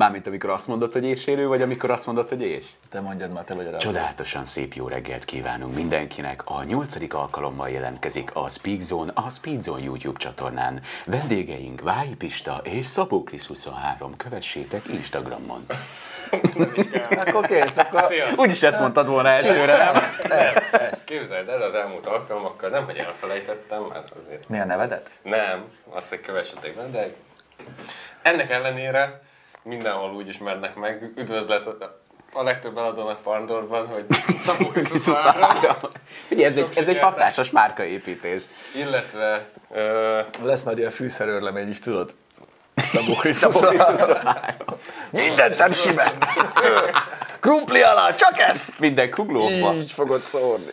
Mármint amikor azt mondod, hogy éjsélő, vagy amikor azt mondod, hogy és? Te mondjad már, te vagy a. Csodálatosan szép jó reggelt kívánunk mindenkinek. A nyolcadik alkalommal jelentkezik a Speak Zone, a Speed Zone YouTube csatornán. Vendégeink Vályi Pista és Szabó Krisz 23. Kövessétek Instagramon. Akkor kész, akkor... Úgyis ezt mondtad volna elsőre, nem? Ezt, ezt, ezt. Képzeld el, az elmúlt alkalmakkal nem, hogy elfelejtettem, mert azért Mi a nevedet? nem, azt, hogy kövessetek be, de ennek ellenére mindenhol úgy ismernek meg. Üdvözlet a legtöbb eladónak Pandorban, hogy Szabó Krisztus Ugye ez egy, ez egy hatásos márkaépítés. illetve ö, Lesz majd ilyen fűszerőrlemény is, tudod? Szabó Szabó Krisztus. Krisz 23. Minden tepsibe! Krumpli alá, csak ezt! Minden kuglóba. Így fogod szórni.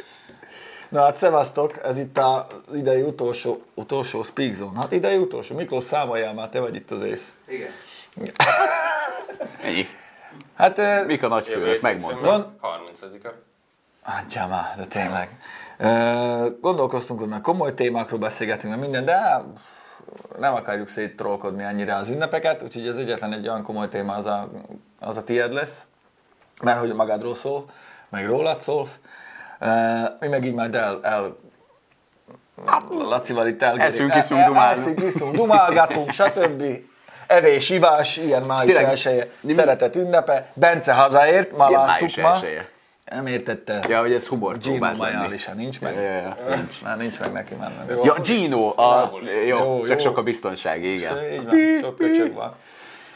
Na hát szevasztok, ez itt az idei utolsó, utolsó Speak Zone. Hát idei utolsó. Miklós számoljál már, te vagy itt az ész. Ennyi. Hát, Mik a nagyfőnök, megmondtam. szeptember 30-a. Adjál már, de tényleg. Gondolkoztunk, hogy már komoly témákról beszélgetünk, meg minden, de nem akarjuk széttrollkodni ennyire az ünnepeket, úgyhogy ez egyetlen egy olyan komoly téma, az a, az a tied lesz, mert hogy magadról szól, meg rólad szólsz. Mi meg így majd el, el Lacival itt elgondoljuk. Eszünk, iszunk, dumálunk. Eszünk, iszunk, dumálgatunk, stb. Evés, ivás, ilyen május Tényleg, elsője, mi- szeretet ünnepe. Bence hazaért, ma Ilyen láttuk ma. elsője. Nem értette. Ja, hogy ez humor Gino. Majálisan nincs meg? Ja, ja, ja. Nincs. Már nincs meg neki már. Nem. Ja, Gino, a, jó, Jó, csak jó. sok a biztonsági, igen. Így van, sok köcsög van.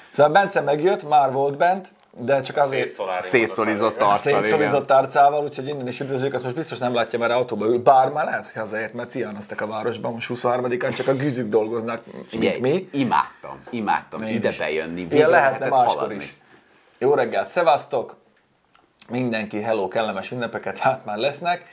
Szóval Bence megjött, már volt bent, de csak azért a arccal, igen. szétszorizott arcával, úgyhogy innen is üdvözlők, azt most biztos nem látja, mert autóba ül, bár már lehet, hogy hazaért, mert ciánoztak a városban, most 23-án csak a güzük dolgoznak, mint mi. Imádtam, imádtam Én ide is. bejönni. Ilyen lehetne máskor haladni. is. Jó reggelt, szevasztok! Mindenki, hello, kellemes ünnepeket, hát már lesznek.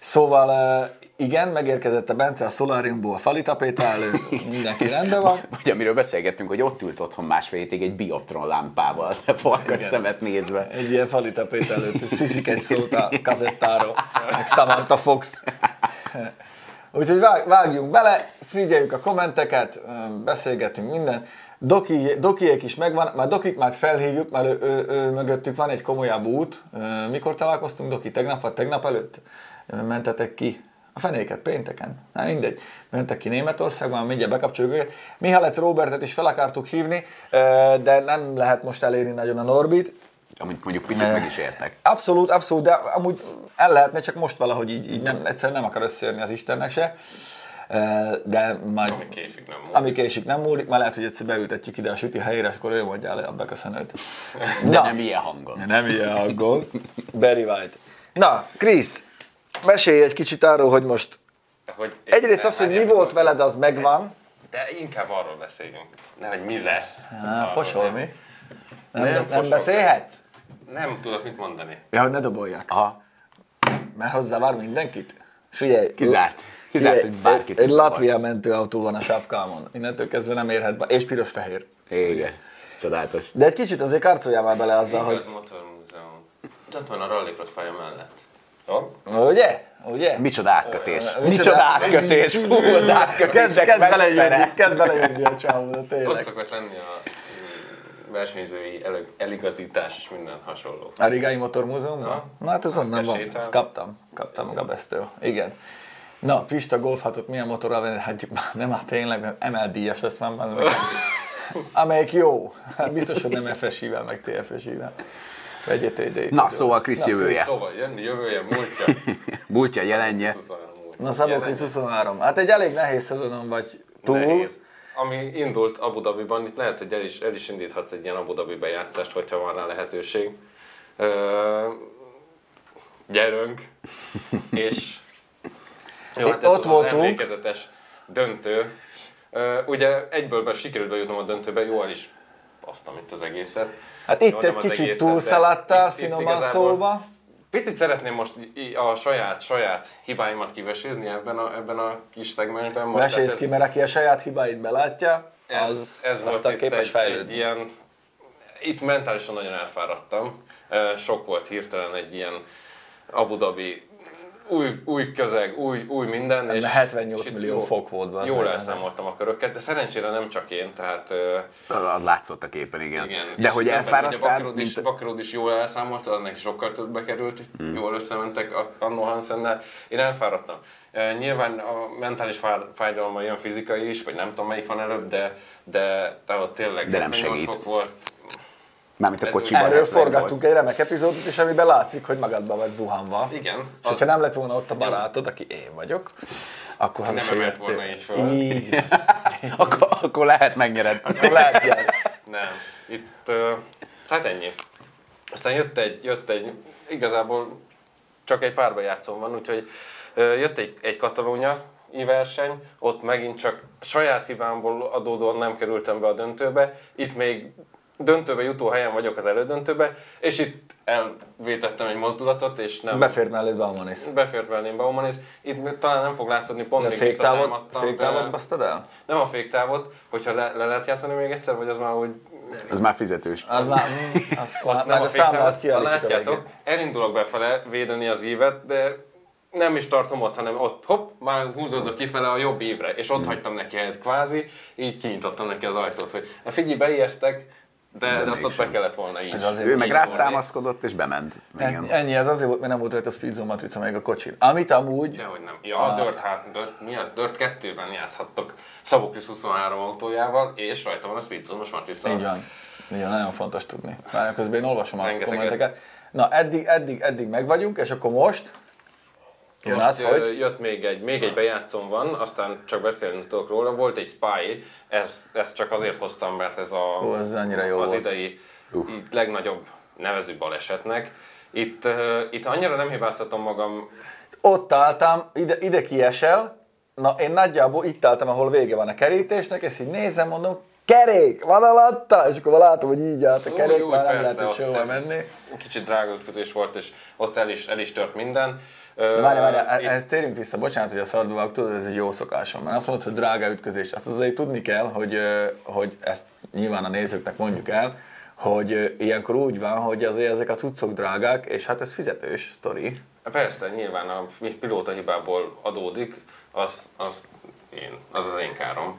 Szóval eh, igen, megérkezett a Bence a Solariumból a fali tapéta elő, mindenki rendben van. Vagy amiről beszélgettünk, hogy ott ült otthon másfél hétig egy bioptron lámpával, az a farkas szemet nézve. Egy ilyen fali tapéta előtt, sziszik egy szót a kazettáról, meg Samantha Fox. Úgyhogy vág, vágjunk bele, figyeljük a kommenteket, ö, beszélgetünk minden. Doki, dokiék is megvan, már Dokit már felhívjuk, mert ő, ő, ő, mögöttük van egy komolyabb út. Ö, Mikor találkoztunk, Doki? Tegnap vagy tegnap előtt? Mentetek ki? A fenéket pénteken? Na mindegy. Mentek ki Németországban, mindjárt bekapcsoljuk őket. Mihalec Robertet is fel akartuk hívni, ö, de nem lehet most elérni nagyon a Norbit. Amit mondjuk picit meg is értek. Abszolút, abszolút, de amúgy el lehetne, csak most valahogy így, így nem, egyszerűen nem akar összejönni az Istennek se. Ö, De majd, Ami késik nem múlik. ami késik nem múlik, már lehet, hogy egyszer beültetjük ide a süti helyére, és akkor ő mondja el a beköszönőt. De nem ilyen hangon. Nem ilyen hangon. Barry White. Na, Krisz, mesélj egy kicsit arról, hogy most Hogy egyrészt az, hogy mi volt veled, az megvan. De inkább arról beszéljünk. Ne, hogy mi lesz. Á, Arról Fosol nem. mi? Nem, Nem nem, beszélhetsz? Nem tudok mit mondani. Ja, hogy ne doboljak. Aha, Mert hozzá vár mindenkit. Figyelj, kizárt. Kizárt, Figyelj, hogy bárkit Egy. Latvia mentőautó van a sapkámon. Innentől kezdve nem érhet be. És piros-fehér. Igen. Csodálatos. De egy kicsit azért karcoljál már bele azzal, hogy... Igaz Motor Múzeum. Ott van a Rallycross pálya mellett. Jó? Ugye? Ugye? Micsoda átkötés. Olyan. Micsoda átkötés. Fú, az Kezd, átkötések kezd belejönni, kezd belejönni a csávó, de Ott tényleg. szokott lenni a versenyzői el- eligazítás és minden hasonló. A Rigai Motor Múzeumban? Ja. Na hát ez onnan van. Ezt kaptam. Kaptam Gabesztől. Igen. Na, Pista golfhatot milyen motorral venni? Hát nem, hát tényleg, emel díjas lesz már. Amelyik jó. Hát biztos, hogy nem FSI-vel, meg TFSI-vel. Vegyél ide, ide. Na, szóval Krisz jövője. Szóval jönni jövője, múltja. Múltja, jelenje. 23 múltja. Na, Szabó Krisz 23. Hát egy elég nehéz szezonon vagy túl. Nehéz. Ami indult Abu Dhabiban, itt lehet, hogy el is, el is indíthatsz egy ilyen Abu Dhabi bejátszást, hogyha van rá lehetőség. Ö, gyerünk, és jó, hát ott az voltunk. emlékezetes döntő. Ö, ugye egyből be sikerült bejutnom a döntőbe, jól is basztam itt az egészet. Hát itt egy kicsit egészet, túlszaladtál, finoman szólva. Picit szeretném most a saját, saját hibáimat kivesézni ebben a, ebben a kis szegmensben. Most, Mesélsz tehát ki, mert aki a saját hibáit belátja, ez, az ez volt aztán képes egy, egy fejlődni. ilyen, itt mentálisan nagyon elfáradtam. Sok volt hirtelen egy ilyen Abu Dhabi új, új közeg, új, új minden. És 78 és millió jó- fok volt be az Jól elszámoltam a köröket, de szerencsére nem csak én, tehát Az látszott a képen, igen. igen. De hogy elfáradtál, Bakiród is, mint... Bakiród is jól elszámolta, az neki sokkal többbe került, mm. jól összementek a- annó Hansennel. Én elfáradtam. Nyilván a mentális fá- fájdalma olyan fizikai is, vagy nem tudom melyik van előbb, de, de, de ott tényleg De nem 78 segít. fok volt. Mármint a kocsiban. Erről 78. forgattunk egy remek epizódot, és amiben látszik, hogy magadba vagy zuhanva. Igen. És hogyha nem lett volna ott a barátod, aki én vagyok, akkor haza Nem se emelt volna így föl. Így. Akkor, akkor lehet megnyered. Akkor lehet gyere. Nem. Itt, hát ennyi. Aztán jött egy, jött egy, igazából csak egy pár bejátszom van, úgyhogy jött egy, egy Katalónia verseny, ott megint csak saját hibámból adódóan nem kerültem be a döntőbe, itt még döntőbe jutó helyen vagyok az elődöntőbe, és itt elvétettem egy mozdulatot, és nem Befért mellett Baumanis. befért velém Baumanis. Itt talán nem fog látszani, pont De még féktávot, visszatámadtam, féktávot de- basztad el? Nem a féktávot, hogyha le, le lehet játszani még egyszer, vagy az már úgy Az már fizetős. Az már, mm, az már, nem majd a számlát kiállítjuk Látjátok, elindulok befele védeni az ívet, de nem is tartom ott, hanem ott hopp, már húzódok kifele a jobb ívre, és ott hagytam neki helyet kvázi, így kinyitottam neki az ajtót, hogy "Hát figyelj, beijesztek, de, de, de azt ott be kellett volna így. Ez azért Ő meg így rád szórni. támaszkodott és bement. Igen. Ennyi, ennyi, ez azért volt, mert nem volt rajta a speedzone matrica meg a kocsin. Amit amúgy, Dehogy nem. Ja, a Dirt, hát, Dirt, mi az? Dirt 2-ben játszhattok Szaboklis 23 autójával, és rajta van a Speedzone-os matrica. így van, van, nagyon fontos tudni. Már közben én olvasom a Rengeteget. kommenteket. Na, eddig, eddig, eddig meg vagyunk, és akkor most jön Most hogy jött még egy, még egy bejátszom van, aztán csak beszélni tudok róla. Volt egy Spy, ezt, ezt csak azért hoztam, mert ez a, Ó, ez annyira jó az volt. idei így legnagyobb nevező balesetnek. Itt, ö, itt annyira nem hibáztatom magam, ott álltam, ide, ide kiesel, na én nagyjából itt álltam, ahol vége van a kerítésnek, és így nézem, mondom, kerék, van alatta, és akkor látom, hogy így állt a kerék, Úgy, már nem persze, lehet, hogy ott sehova menni. Kicsit drága ütközés volt, és ott el is, el is tört minden. De várj, várj, itt- ehhez térjünk vissza, bocsánat, hogy a szarba vágok, tudod, ez egy jó szokásom. Mert azt mondod, hogy drága ütközés. Azt azért tudni kell, hogy, hogy ezt nyilván a nézőknek mondjuk el, hogy ilyenkor úgy van, hogy azért ezek a cuccok drágák, és hát ez fizetős sztori. Persze, nyilván a pilóta hibából adódik, az, az, én, az az én károm.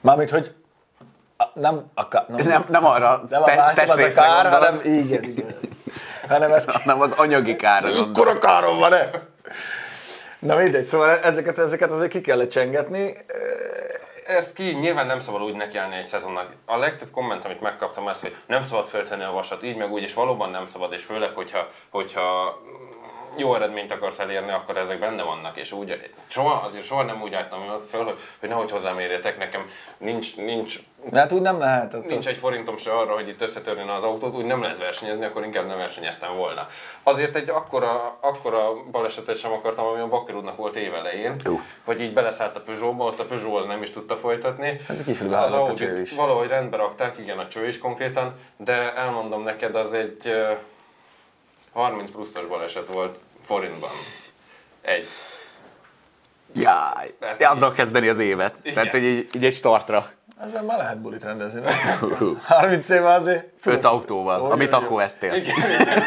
Mármint, hogy nem a, nem, Nem, nem arra nem a te- más, nem az a kár, hanem igen, igen. Hanem ez hanem az anyagi kára gondolod. Akkora károm van-e? Na mindegy, szóval ezeket, ezeket azért ki kellett csengetni. Ez ki nyilván nem szabad úgy nekiállni egy szezonnak. A legtöbb komment, amit megkaptam, az, hogy nem szabad föltenni a vasat, így meg úgy, és valóban nem szabad, és főleg, hogyha, hogyha jó eredményt akarsz elérni, akkor ezek benne vannak, és úgy, soha, azért soha nem úgy álltam föl, hogy, hogy nehogy hozzám érjetek, nekem nincs, nincs De hát úgy nem lehet. ott Nincs az- egy forintom se arra, hogy itt összetörjön az autót, úgy nem lehet versenyezni, akkor inkább nem versenyeztem volna. Azért egy akkora, akkora balesetet sem akartam, ami a Bakkerudnak volt évelején, Jó. hogy így beleszállt a Peugeotba, ott a Peugeot az nem is tudta folytatni. Hát az házott a Audit cső is. Valahogy rendbe rakták, igen, a cső is konkrétan, de elmondom neked, az egy 30 pluszos baleset volt forintban. Egy. Jaj, Tehát de azzal kezdeni az évet. Igen. Tehát, hogy így, így egy startra. Ezzel már lehet bulit rendezni, nem? 30 éve azért. Öt autóval, Ó, amit jó, akkor vettél. Igen, igen.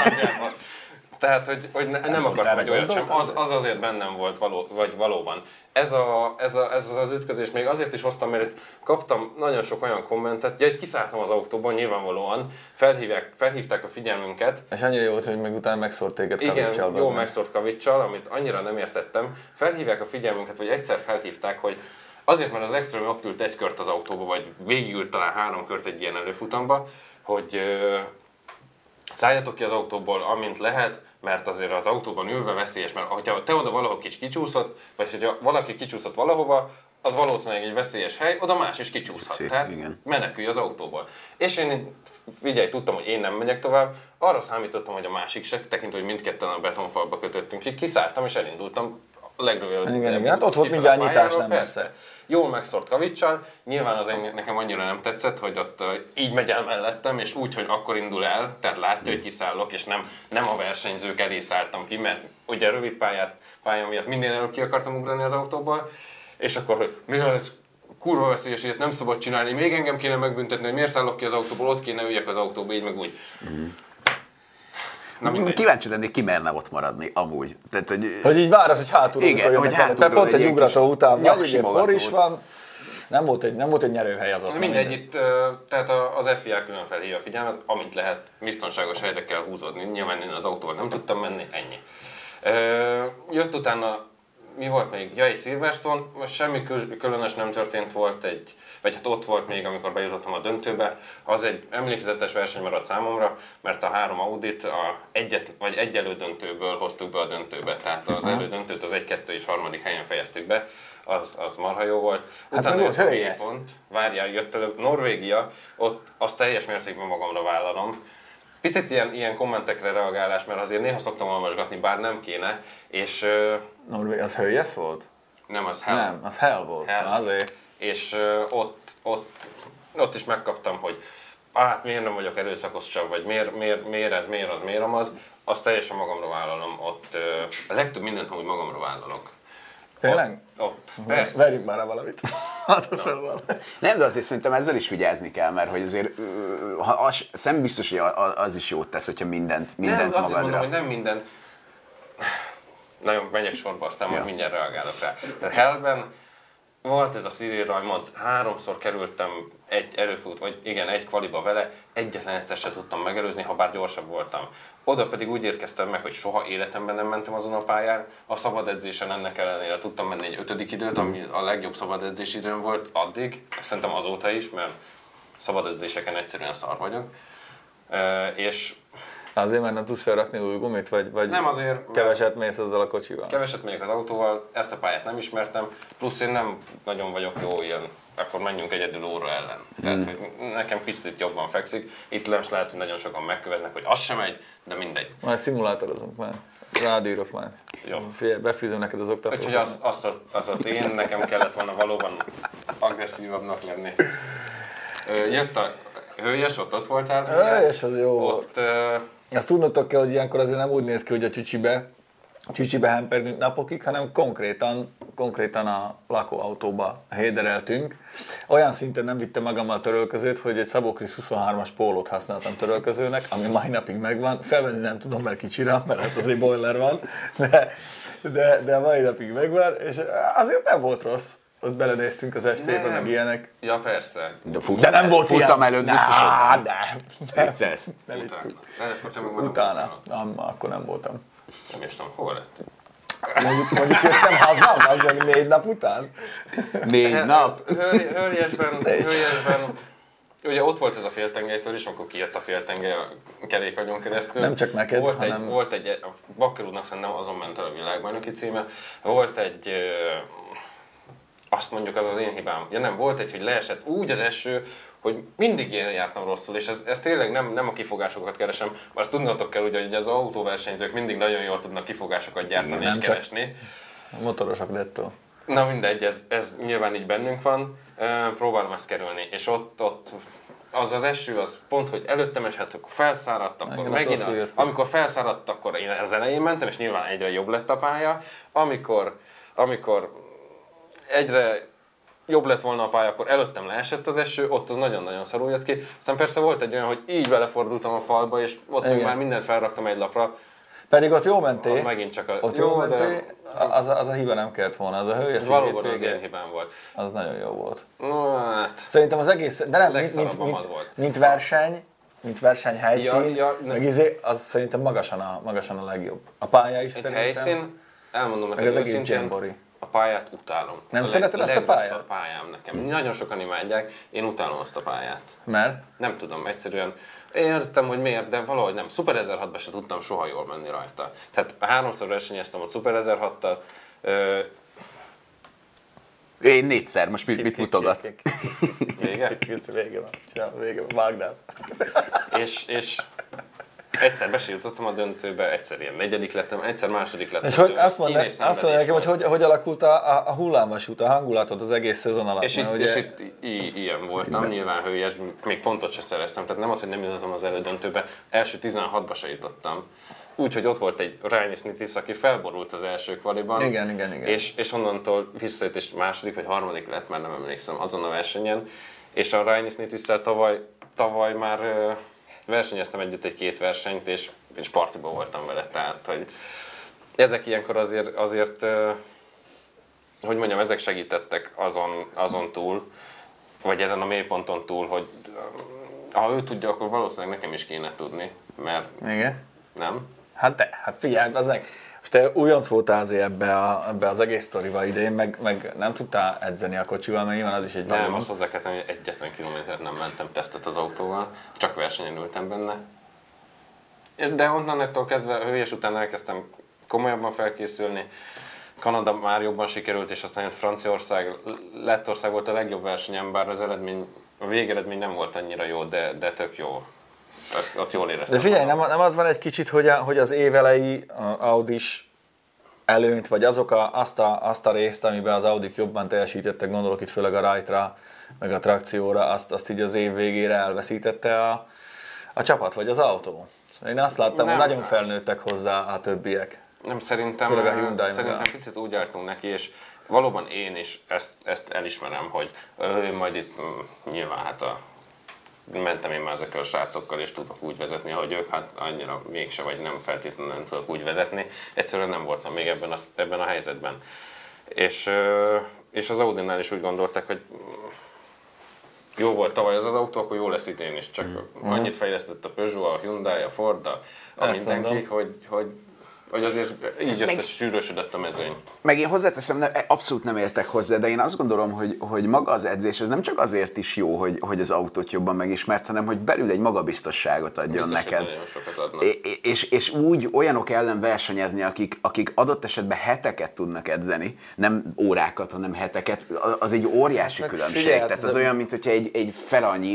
Tehát, hogy, hogy ne, nem akartam, hogy olyat sem. Az, az azért bennem volt, való, vagy valóban. Ez, a, ez, a, ez az ütközés még azért is hoztam, mert itt kaptam nagyon sok olyan kommentet, hogy kiszálltam az autóban, nyilvánvalóan, felhívják, felhívták a figyelmünket, És annyira jó hogy meg utána megszórt téged igen, jó megszórt kavicsal, amit annyira nem értettem. Felhívják a figyelmünket, vagy egyszer felhívták, hogy azért, mert az Extreme ott ült egy kört az autóba, vagy végigült talán három kört egy ilyen előfutamba, hogy szálljatok ki az autóból, amint lehet, mert azért az autóban ülve veszélyes, mert ha te oda valahol kicsi kicsúszott, vagy hogyha valaki kicsúszott valahova, az valószínűleg egy veszélyes hely, oda más is kicsúszhat. Szép, Tehát igen. menekülj az autóból. És én figyelj, tudtam, hogy én nem megyek tovább, arra számítottam, hogy a másik se, tekintve, hogy mindketten a betonfalba kötöttünk ki, kiszálltam és elindultam a legrövidebb. Igen, igen, hát ott volt mindjárt nyitás, nem persze. messze. Jól megszórt kavicsal, nyilván az eng- nekem annyira nem tetszett, hogy ott így megy el mellettem, és úgy, hogy akkor indul el, tehát látja, hogy kiszállok, és nem, nem a versenyzők elé szálltam ki, mert ugye rövid pályát, pálya miatt minden előbb ki akartam ugrani az autóból, és akkor, hogy mi kurva veszélyes, ilyet nem szabad csinálni, még engem kéne megbüntetni, hogy miért szállok ki az autóból, ott kéne üljek az autóba, így meg úgy. Na mindegy. Kíváncsi lennék, ki merne ott maradni, amúgy. Tehát, hogy, Hogy így vársz, hogy hátulról Igen, hogy bele. Pont egy ugrató után vagy, ugye por is van. Nem volt egy, nem volt egy nyerőhely az ott. Mindegy, itt, tehát az FIA külön felhívja a figyelmet, amint lehet, biztonságos helyre kell húzódni. Nyilván én az autóval nem tudtam menni, ennyi. Jött utána, mi volt még? Ja, egy Silverstone, most semmi kül- különös nem történt, volt egy, vagy hát ott volt még, amikor bejutottam a döntőbe, az egy emlékezetes verseny maradt számomra, mert a három Audit a egyet, vagy egy elődöntőből hoztuk be a döntőbe, tehát az elődöntőt az egy, kettő és harmadik helyen fejeztük be, az, az marha jó volt. Hát meg volt jött pont, várjál, jött előbb. Norvégia, ott azt teljes mértékben magamra vállalom. Picit ilyen, ilyen kommentekre reagálás, mert azért néha szoktam olvasgatni, bár nem kéne, és Norvég, az Höljes volt? nem az hell. Nem, az Hell volt. Hell. Azért. És ott, ott, ott is megkaptam, hogy hát miért nem vagyok erőszakosabb, vagy miért, miért, miért ez, miért az, miért az, azt teljesen magamra vállalom. Ott ö, a legtöbb mindent amúgy magamra vállalok. Tényleg? Ott, persze. Verjünk már valamit. Hát fel van. Nem, de azért szerintem ezzel is vigyázni kell, mert hogy azért ha az, szem biztos, hogy a- a- az is jót tesz, hogyha mindent, mindent nem, magadra. mondom, hogy nem mindent. Nagyon megyek sorba, aztán majd Ja. mindjárt reagálok rá. Tehát Hellben volt ez a Cyril Raimond, háromszor kerültem egy előfut, vagy igen, egy kvaliba vele, egyetlen egyszer se tudtam megelőzni, ha bár gyorsabb voltam. Oda pedig úgy érkeztem meg, hogy soha életemben nem mentem azon a pályán. A szabad edzésen ennek ellenére tudtam menni egy ötödik időt, ami a legjobb szabad edzés időm volt addig, szerintem azóta is, mert szabad edzéseken egyszerűen szar vagyok. És Azért, mert nem tudsz felrakni új gumit, vagy, vagy Nem azért, keveset mész azzal a kocsival? Keveset megyek az autóval, ezt a pályát nem ismertem, plusz én nem nagyon vagyok jó ilyen, akkor menjünk egyedül óra ellen. Tehát hogy nekem kicsit jobban fekszik. Itt lesz lehet, hogy nagyon sokan megköveznek, hogy az sem megy, de mindegy. Majd szimulátorozunk már. Rádírok már. Jó. Figyelj, befűzöm neked az oktatót. Úgyhogy az, azt, ott, az ott én, nekem kellett volna valóban agresszívabbnak lenni. Ö, Jött a hőjes, ott ott voltál. És az jó volt. Ott, ö, Azt tudnotok kell, hogy ilyenkor azért nem úgy néz ki, hogy a csücsibe, a csücsibe hempergünk napokig, hanem konkrétan, konkrétan a lakóautóba hédereltünk. Olyan szinten nem vittem magammal törölközőt, hogy egy Szabó Krisz 23-as pólót használtam törölközőnek, ami mai napig megvan. Felvenni nem tudom, mert kicsira, mert hát azért boiler van, de, de, de mai napig megvan, és azért nem volt rossz. Ott belenéztünk az estébe, meg ilyenek. ja persze. De, fut, De nem volt Futam ilyen. előtt biztos, Á, hogy nem. Nem Utána. ittuk. De Utána. Nem, akkor nem voltam. Nem is tudom, hol lett. Mondjuk, mondjuk jöttem haza, az négy nap után. Négy nap. Hölgy- Hölgyesben, hölgyesben, ugye ott volt ez a féltengelytől is, amikor kijött a féltengely a kerékagyon keresztül. Nem csak neked, volt egy, hanem- Volt egy, a Bakker úrnak szerintem azon ment el a világbajnoki címe, volt egy, azt mondjuk az az én hibám. Ja nem, volt egy, hogy leesett úgy az eső, hogy mindig én jártam rosszul, és ez, ez tényleg nem, nem a kifogásokat keresem, mert azt tudnotok kell, ugye, hogy az autóversenyzők mindig nagyon jól tudnak kifogásokat gyártani Nem és keresni. Motorosok dettó. Na mindegy, ez, ez nyilván így bennünk van, próbálom ezt kerülni, és ott, ott az az eső, az pont, hogy előttem esett, akkor felszáradt, akkor Igen, az megint, ki. amikor felszáradt, akkor én az elején mentem, és nyilván egyre jobb lett a pálya, amikor, amikor egyre jobb lett volna a pálya, akkor előttem leesett az eső, ott az nagyon-nagyon szarul jött ki. Aztán persze volt egy olyan, hogy így belefordultam a falba, és ott Igen. már mindent felraktam egy lapra, Pedig ott jó mentél. az megint csak a... Ott jó, jó, mentél, az, a- az a hiba nem kellett volna, az a ez valóban az én hibám volt. az nagyon jó volt. No, hát, Szerintem az egész, de nem, mint, mint, mint, az volt. mint verseny, mint versenyhelyszín, Ja, ja, ne- meg izé, az szerintem magasan a, magasan a legjobb. A pálya is Egy szerintem. helyszín, elmondom neked az egész Jambori. A pályát utálom. Nem a szereted azt a legrosszabb pályát? pályám nekem. Nagyon sokan imádják, én utálom azt a pályát. Mert? Nem tudom, egyszerűen értem, hogy miért, de valahogy nem. Super 1006-ban se tudtam soha jól menni rajta. Tehát háromszor versenyeztem a Super 1006-tal, ö, Én négyszer, most mit, mit mutogatsz? vége, vége van. Csinál, vége van. Vágd el. és, és egyszer besírtottam a döntőbe, egyszer ilyen negyedik lettem, egyszer második lettem. És hogy azt mondja, azt mondja nekem, hogy, hogy hogy alakult a, a, a hullámvasút, a hangulatod az egész szezon alatt. És itt, ugye, és itt ilyen voltam, nyilván hőjes, még pontot se szereztem, tehát nem az, hogy nem jutottam az elődöntőbe, első 16-ba se jutottam. Úgyhogy ott volt egy Ryan Smith aki felborult az első kvaliban. Igen, igen, igen. És, és onnantól visszajött, és második vagy harmadik lett, már nem emlékszem, azon a versenyen. És a Ryan smith tavaly, tavaly már versenyeztem együtt egy-két versenyt, és, és partiban voltam vele, tehát hogy ezek ilyenkor azért, azért hogy mondjam, ezek segítettek azon, azon túl, vagy ezen a mélyponton túl, hogy ha ő tudja, akkor valószínűleg nekem is kéne tudni, mert Igen. nem. Hát de, hát figyelj, az most te újonc voltál azért ebbe, a, ebbe az egész sztoriba idén, meg, meg nem tudtál edzeni a kocsival, mert nyilván az is egy Nem, azt hozzá kell tenni, hogy egyetlen kilométert nem mentem tesztet az autóval, csak versenyen ültem benne. De onnantól kezdve a hőjes után elkezdtem komolyabban felkészülni. Kanada már jobban sikerült, és aztán jött Franciaország, Lettország volt a legjobb versenyem, bár az eredmény, a végeredmény nem volt annyira jó, de, de tök jó. Azt, ott jól éreztem. De figyelj, nem, nem az van egy kicsit, hogy, a, hogy az évelei Audis előnyt, vagy azok a, azt, a, azt a részt, amiben az Audik jobban teljesítettek, gondolok itt főleg a rajtra, meg a trakcióra, azt, azt így az év végére elveszítette a, a csapat, vagy az autó. Szóval én azt láttam, Nem. hogy nagyon felnőttek hozzá a többiek. Nem, szerintem, Főleg a Hyundai szerintem modell. picit úgy álltunk neki, és valóban én is ezt, ezt elismerem, hogy ő majd itt mm, nyilván hát a, mentem én már ezekkel a srácokkal, és tudok úgy vezetni, hogy ők, hát annyira mégse, vagy nem feltétlenül nem tudok úgy vezetni. Egyszerűen nem voltam még ebben a, ebben a helyzetben. És, és az Audinál is úgy gondolták, hogy mm, jó volt tavaly az az autó, akkor jó lesz idén is. Csak annyit fejlesztett a Peugeot, a Hyundai, a Ford, a, mindenki, hogy, hogy, hogy azért így összesűrösödött a mezőny. Meg én hozzáteszem, nem, abszolút nem értek hozzá, de én azt gondolom, hogy, hogy maga az edzés az nem csak azért is jó, hogy, hogy az autót jobban megismert, hanem hogy belül egy magabiztosságot adjon Biztos, neked. sokat adnak. É- És, és úgy olyanok ellen versenyezni, akik, akik adott esetben heteket tudnak edzeni, nem órákat, hanem heteket, az egy óriási Meg különbség. figyelj, hát Tehát az olyan, mint hogyha egy, egy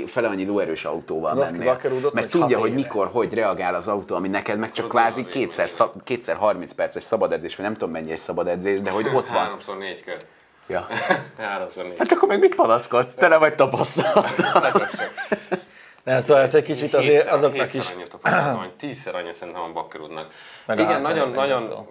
fele annyi lóerős autóval mennél. Meg vagy tudja, hogy mikor, hogy reagál az autó, ami neked meg csak kvázi kétszer, szab, kétszer 30 perces szabad edzés, vagy nem tudom mennyi egy szabad edzés, de hogy ott van. Háromszor négy kör. Ja. Háromszor négy. Hát akkor meg mit panaszkodsz? Tele vagy tapasztalat. Nem, szóval ez egy kicsit azért Hétszer- azoknak hétszer is. annyit tízszer annyi szerintem a bakkerudnak. Meg a Igen, nagyon, nagyon,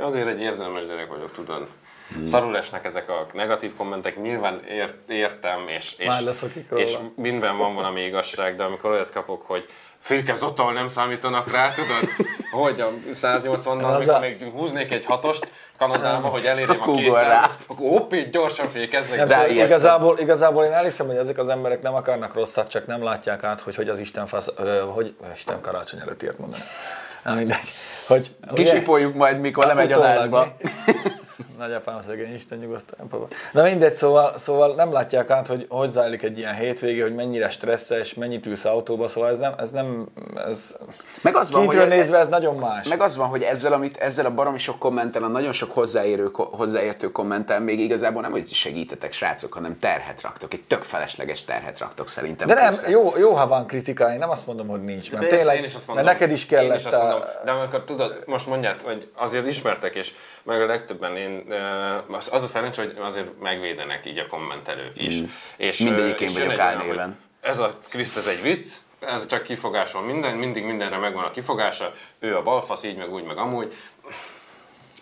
azért egy érzelmes gyerek vagyok, tudod. Hmm. Szarul esnek ezek a negatív kommentek, nyilván ért, értem, és, és, Már leszokik róla. és minden van valami igazság, de amikor olyat kapok, hogy fékez ott, ahol nem számítanak rá, tudod, hogy a 180-nal, Az amikor a- még húznék egy hatost Kanadába, hogy elérjem a Akkor 200 rá. akkor hopp, gyorsan fékezzek. Nem, de igazából, igazából én elhiszem, hogy ezek az emberek nem akarnak rosszat, csak nem látják át, hogy hogy az Isten fasz, ö, hogy Isten karácsony előtt ilyet mondani. Nem mindegy. Hogy, ugye- Kisipoljuk majd, mikor lemegy adásba. Nagyapám szegény, Isten nyugosztaljon, papa. Na mindegy, szóval, szóval nem látják át, hogy hogy zajlik egy ilyen hétvége, hogy mennyire stresszes, mennyit ülsz autóba, szóval ez nem, ez nem, ez Meg az van, kintről hogy- nézve ez nagyon más. Meg az van, hogy ezzel, amit, ezzel a baromi sok kommentel, a nagyon sok hozzáérő, hozzáértő kommentel még igazából nem, hogy segítetek srácok, hanem terhet raktok. Egy tök felesleges terhet raktok szerintem. De nem, jó, jó, ha van kritika, én nem azt mondom, hogy nincs, mert De tényleg, én is azt mert mondom. neked is Én kellett is azt mondom. a, De amikor tudod, most mondják, hogy azért ismertek, és meg a legtöbben én, az az a szerencsé, hogy azért megvédenek így a kommentelők is. És, ö, Mindegyik én és vagyok álnéven. Ez a Kriszt, ez egy vicc, ez csak kifogás van minden, mindig mindenre megvan a kifogása, ő a balfasz, így meg úgy, meg amúgy.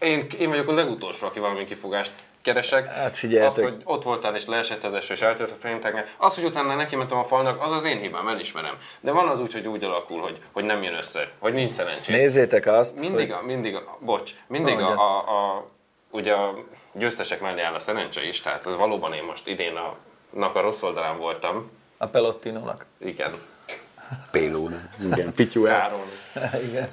Én, én vagyok a legutolsó, aki valami kifogást keresek. Hát figyeljetek. Az, hogy ott voltál és leesett az eső és eltört a fémtegnek, az, hogy utána neki mentem a falnak, az az én hibám, elismerem. De van az úgy, hogy úgy alakul, hogy, hogy nem jön össze, hogy nincs szerencsé. nézzétek azt, Mindig, hogy a, mindig, a, bocs, mindig a, a, ugye a győztesek mellé áll a szerencse is, tehát ez valóban én most idén a, nak a rossz oldalán voltam. a Pelottinónak. Igen, Pélón. Igen, Pityú el. Káron. Igen.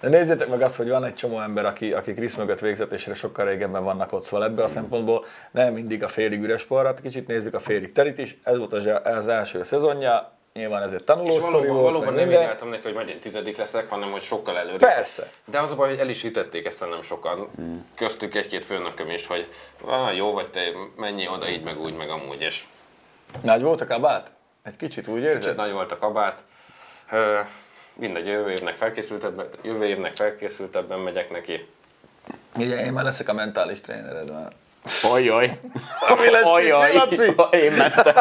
De nézzétek meg azt, hogy van egy csomó ember, aki, aki Krisz mögött végzett, és sokkal régebben vannak ott, szóval ebből a szempontból nem mindig a félig üres porrat, kicsit nézzük a félig terit is. Ez volt az, az első szezonja, nyilván ez egy tanuló És sztori valóban, volt, valóban nem minden. íráltam neki, hogy megint tizedik leszek, hanem hogy sokkal előre. Persze. De az a baj, hogy el is hitették ezt nem sokan. Köztük egy-két főnököm is, hogy ah, jó vagy te, menjél oda így, meg úgy, meg amúgy, és Nagy volt a kabát? Egy kicsit úgy kicsit érzed? nagy volt a kabát. Ö, mindegy, jövő évnek felkészültebben, jövő évnek felkészültebben megyek neki. Igen, én már leszek a mentális trénered már. Ojjaj. Mi lesz Ojjaj. itt, Laci? Én mentem.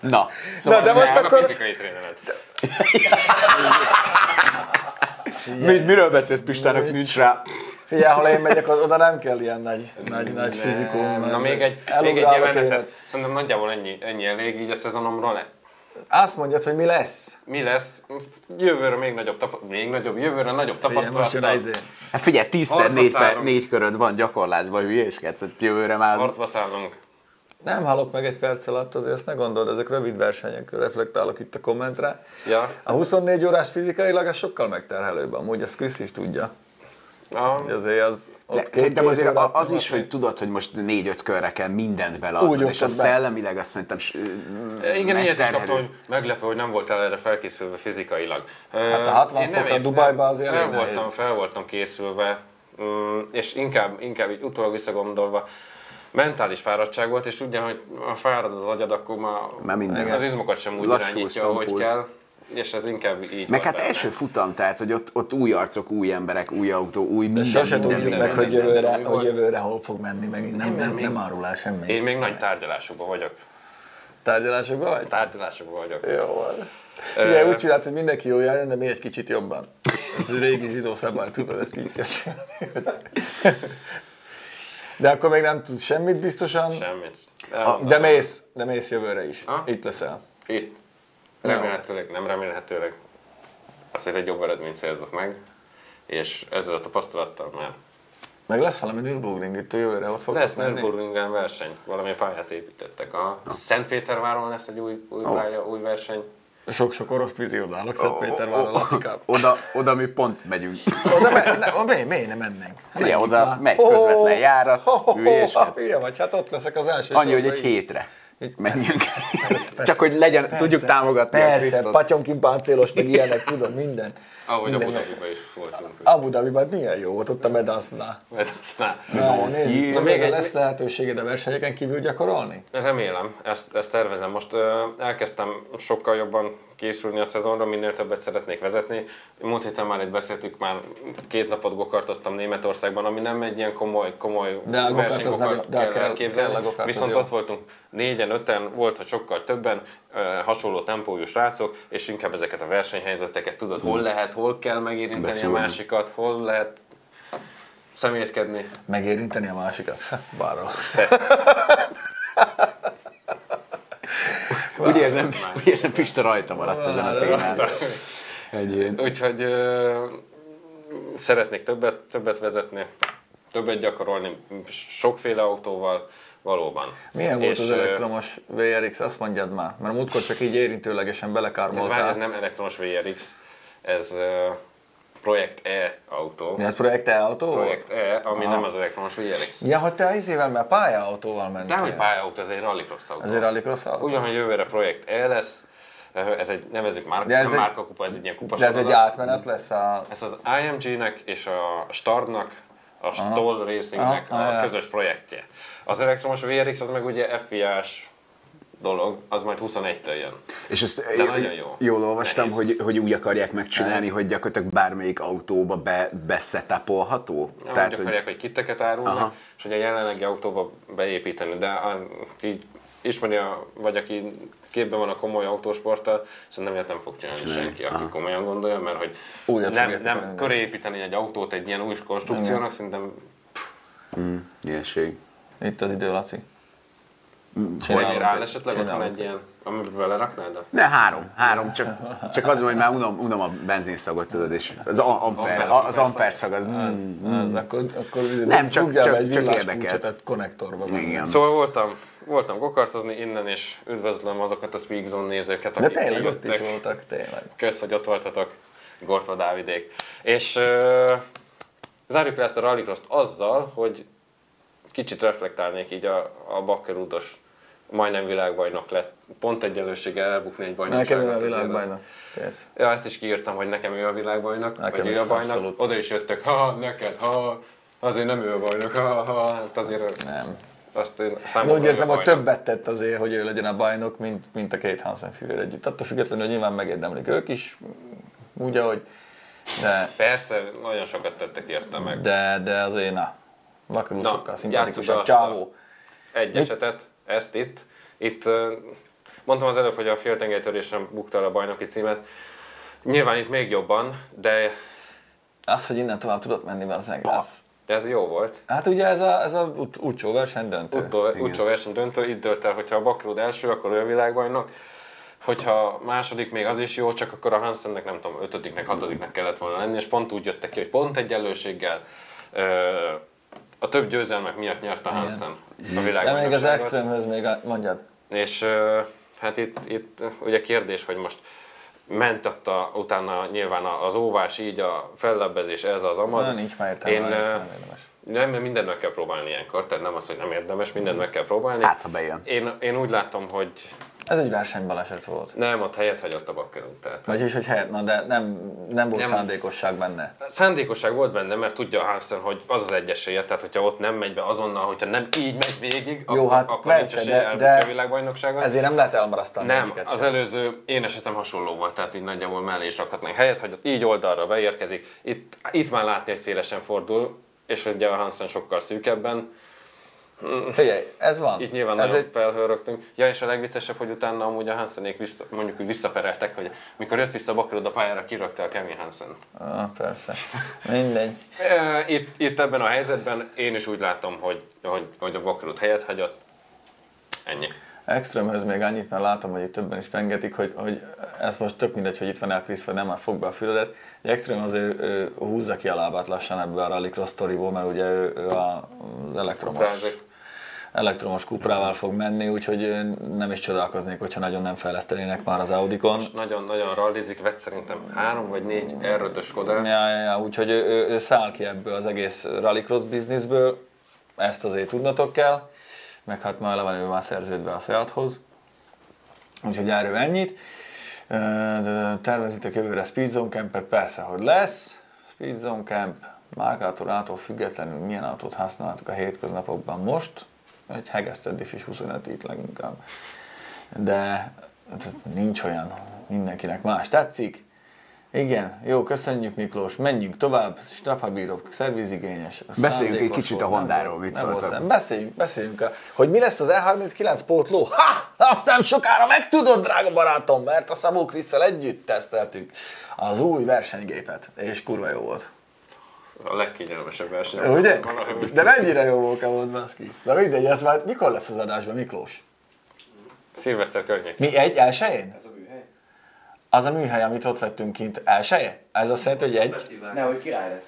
Na, szóval Na, de most Nem, akkor- a fizikai trénered. mi, miről beszélsz Pistának, nincs rá. Figyelj, ha én megyek, oda nem kell ilyen nagy, nagy, nagy fizikum. Na még egy, még egy élet. Szerintem nagyjából ennyi, ennyi elég így a szezonomról. azt mondjad, hogy mi lesz. Mi lesz? Jövőre még nagyobb, tapa- még nagyobb, jövőre nagyobb tapasztalattal. izé. Hát figyelj, 10 Harcba négy, négy köröd van gyakorlásban, hülyéskedsz, jövőre már. Harcba szállunk. Nem halok meg egy perc alatt, azért ezt ne gondold, ezek rövid versenyek, reflektálok itt a kommentre. Ja. A 24 órás fizikailag az sokkal megterhelőbb, amúgy ezt Krisz is tudja. A, Hogy Azért az De szerintem azért órát- az is, hogy tudod, hogy most négy-öt körre kell mindent beleadnod, Úgy és osztod a be. szellemileg azt szerintem igen, ilyet is kaptam, hogy meglepő, hogy nem voltál erre felkészülve fizikailag. Hát a 60 fokra Dubajba azért fel voltam, nehéz. fel voltam készülve, mm, és inkább, inkább így utólag visszagondolva, mentális fáradtság volt, és tudja, hogy ha fárad az agyad, akkor már, Már minden. az izmokat sem úgy Lassul, irányítja, ahogy kell, és ez inkább így Meg hát benne. első futam, tehát hogy ott, ott új arcok, új emberek, új autó, új De minden, sose minden, tudjuk minden, meg, hogy jövőre, minden. hogy jövőre hol fog menni, meg nem, nem, nem árul el semmi. Én még nagy tárgyalásokban vagyok. Tárgyalásokban vagy? Tárgyalásokban vagyok. Jó van. Ugye úgy csinált, hogy mindenki jól járjon, de mi egy kicsit jobban. Ez régi zsidó szabály, tudod, ezt így kell csinálni. De akkor még nem tudsz semmit biztosan, Semmit. de mész, de mész jövőre is. Ha? Itt leszel. Itt. Remélhetőleg, nem remélhetőleg. Azért egy jobb eredményt szerzek meg. És ezzel a tapasztalattal már Meg lesz valami Nürburgring itt a jövőre, ott fogtok lesz? Nürburgringen verseny. Valami pályát építettek. A Szentpéterváron lesz egy új, új pálya, új verseny. Sok-sok orosz víziódálok Szentpéterváron, Lacikám. Oda, oda mi pont megyünk. Oda me, ne, miért, miért nem mennénk? Figyelj, Menjünk oda már. megy közvetlen járat, hülyéskedsz. Hülye vagy, hát ott leszek az első Annyi, hogy egy hétre menjünk. Csak hogy legyen, tudjuk támogatni a Persze, patyomkin páncélos, meg ilyenek, tudod, minden. Ahogy a Minden. Budapiban is voltunk. Abu Dhabiban milyen jó volt ott a Medasznál. Mert aztán szív. Na, még egy- lesz lehetőséged a versenyeken kívül gyakorolni? Remélem, ezt, ezt tervezem. Most ö, elkezdtem sokkal jobban készülni a szezonra, minél többet szeretnék vezetni. Múlt héten már itt beszéltük, már két napot gokartoztam Németországban, ami nem egy ilyen komoly, komoly De versenygokart kell kell- elképzelni. Viszont ott voltunk négyen, öten, volt, hogy sokkal többen, hasonló tempójú srácok, és inkább ezeket a versenyhelyzeteket tudod, hol lehet, hol kell megérinteni Beszúrni. a másikat, hol lehet szemétkedni. Megérinteni a másikat? Bárhol. Úgy érzem, úgy érzem, Pista rajta maradt ezen a témán. Úgyhogy ö, szeretnék többet, többet vezetni, többet gyakorolni, sokféle autóval, valóban. Milyen volt És, az elektromos VRX, azt mondjad már, mert múltkor csak így érintőlegesen Ez már belekármoltál. ez nem elektromos VRX, ez Projekt E autó. Mi az projekt autó? Projekt E, ami Aha. nem az elektromos VRX. Ja, hogy te izével, mert pályaautóval mentél. De hogy pályautó, ez egy rallycross autó. Ezért rallycross autó? Ugyanúgy jövőre Projekt E lesz, ez egy, nevezzük már, De ez nem egy- márkakupa, ez egy ilyen kupa De ez egy átmenet lesz a... Ezt az IMG-nek és a Stardnak, a Stoll Racingnek Aha, a ja. közös projektje. Az elektromos VRX az meg ugye FIA-s dolog, az majd 21-től jön. És ezt De nagyon jó. jól olvastam, Nehéz. hogy, hogy úgy akarják megcsinálni, hogy gyakorlatilag bármelyik autóba be, beszetapolható. Ja, Tehát, úgy hogy akarják, hogy kiteket árulnak, Aha. és hogy a jelenlegi autóba beépíteni, de a, így ismeri, a, vagy aki képben van a komoly autósporttal, szerintem ilyet nem fog csinálni Csinálni. senki, aki Aha. komolyan gondolja, mert hogy nem, fogják nem építeni. köré építeni egy autót egy ilyen új konstrukciónak, szerintem ilyenség. Itt az idő, Laci. vagy rá esetleg ott van egy ilyen, amiben beleraknád Ne, három, három, csak, csak az, hogy már unom, unom a benzinszagot, tudod, és az a- amper, Amper- az amper szag, az, Az, mm, az, akkor, akkor Nem, csak- csak- egy csak érdekelt. egy konnektorba. Igen. Szóval voltam, voltam gokartozni innen, és üdvözlöm azokat a Speak Zone nézőket, De akik tényleg ott is voltak, tényleg. Kösz, hogy ott voltatok, Gortva Dávidék. És uh, zárjuk le ezt a rallycross azzal, hogy kicsit reflektálnék így a, a bakkerúdos majdnem világbajnok lett. Pont egyenlőséggel elbukni egy Nekem bajnokságot. ő a világbajnok. Az- Ja, ezt is kiírtam, hogy nekem ő a világbajnok, Nekem vagy ő a bajnok. abszolút. Oda is jöttek, ha, neked, ha, azért nem ő a bajnok, ha, ha, hát azért Nem. Azt én számomra úgy érzem, hogy többet tett azért, hogy ő legyen a bajnok, mint, mint a két Hansen fűvér együtt. Attól függetlenül, hogy nyilván megérdemlik ők is, úgy, ahogy, de, Persze, nagyon sokat tettek érte meg. de, de azért na, vakarúszokkal játsszuk szimpatikusabb csávó. Egy esetet, ezt itt. Itt mondtam az előbb, hogy a féltengelytörésen bukta el a bajnoki címet. Nyilván itt még jobban, de Az, hogy innen tovább tudott menni, az az. Ez jó volt. Hát ugye ez a, ez a ut- utcsó verseny döntő. Utó, utcsó verseny döntő, itt dölt el, hogyha a Bakrud első, akkor ő a világbajnok. hogyha második még az is jó, csak akkor a Hansennek nem tudom, ötödiknek, hatodiknek kellett volna lenni, és pont úgy jöttek ki, hogy pont egyenlőséggel ö, a több győzelmek miatt nyert a Hansen a De még az extrémhöz még a- mondjad. És ö, hát itt, itt ugye kérdés, hogy most ment ott a, utána nyilván az óvás, így a fellebbezés, ez az amaz. Na, nincs már értelme, Én, nem érdemes. nem, mert mindent meg kell próbálni ilyenkor, tehát nem az, hogy nem érdemes, mindent meg kell próbálni. Hát, ha bejön. Én, én úgy látom, hogy Ez egy versenybaleset volt. nem, ott helyet hagyott a bakkerunk. Tehát Vagyis, hogy helyett, na de nem, nem volt Nem. szándékosság benne. Szándékosság volt benne, mert tudja a Hansen, hogy az az egy esélye, tehát hogyha ott nem megy be azonnal, hogyha nem így megy végig, Jó, akkor, hát akkor persze, de- de a világbajnokságot. Ezért nem lehet elmarasztani Nem, az sem. előző én esetem hasonló volt, tehát így nagyjából mellé is rakhatnánk helyet, hogy így oldalra beérkezik. Itt, itt már látni, hogy szélesen fordul, és ugye a Hansen sokkal szűkebben. Figyelj, ez van. Itt nyilván ez nagyon egy, felhőrögtünk. Ja, és a legviccesebb, hogy utána amúgy a Hansenék vissza, mondjuk úgy visszapereltek, hogy mikor jött vissza Bakrod a pályára, kirögte a Kevin Hansen. ah, persze. Mindegy. Itt, itt ebben a helyzetben én is úgy látom, hogy, hogy, hogy a Bakrod helyet hagyott. Ennyi. Extremhöz még annyit, mert látom, hogy itt többen is pengetik, hogy, hogy ez most tök mindegy, hogy itt van el Krisz, vagy nem, már fog be a füledet. Egy Extrem az ő, ő, húzza ki a lábát lassan ebbe a Rallycross sztoriból, mert ugye ő, ő a, az elektromos, Kuprázok. Elektromos kuprával fog menni, úgyhogy nem is csodálkoznék, hogyha nagyon nem fejlesztenének már az Audikon. Nagyon-nagyon rallizik, vett szerintem három vagy négy R5-ös Skodát. Ja, ja, ja, úgyhogy ő, ő, ő száll ki ebből az egész rallycross bizniszből, ezt azért tudnotok kell, meg hát már le ő már szerződve a Seathoz, úgyhogy erről ennyit. Tervezitek jövőre Speed Zone Campet? Persze, hogy lesz. Speed Zone Camp, márkától függetlenül milyen autót használtuk a hétköznapokban most? Egy hegesztett diffis 25 itt leginkább. De nincs olyan, mindenkinek más tetszik. Igen, jó, köszönjük Miklós, menjünk tovább, straphabírok, szervizigényes. Beszéljünk egy kicsit a Hondáról, mit szóltak? Beszéljünk, beszéljünk, hogy mi lesz az E39 pótló. Ha! Azt nem sokára megtudod, drága barátom, mert a Szabó Krisztel együtt teszteltük az új versenygépet, és kurva jó volt. A legkényelmesebb verseny. Ugye? Valahogy. De mennyire jó volt volt, baszki. Na mindegy, ez már mikor lesz az adásban, Miklós? Szilveszter környék. Mi egy elsőjén? Ez a műhely? Az a műhely, amit ott vettünk kint, elsője? Ez azt jelenti, hogy egy? Nehogy király lesz.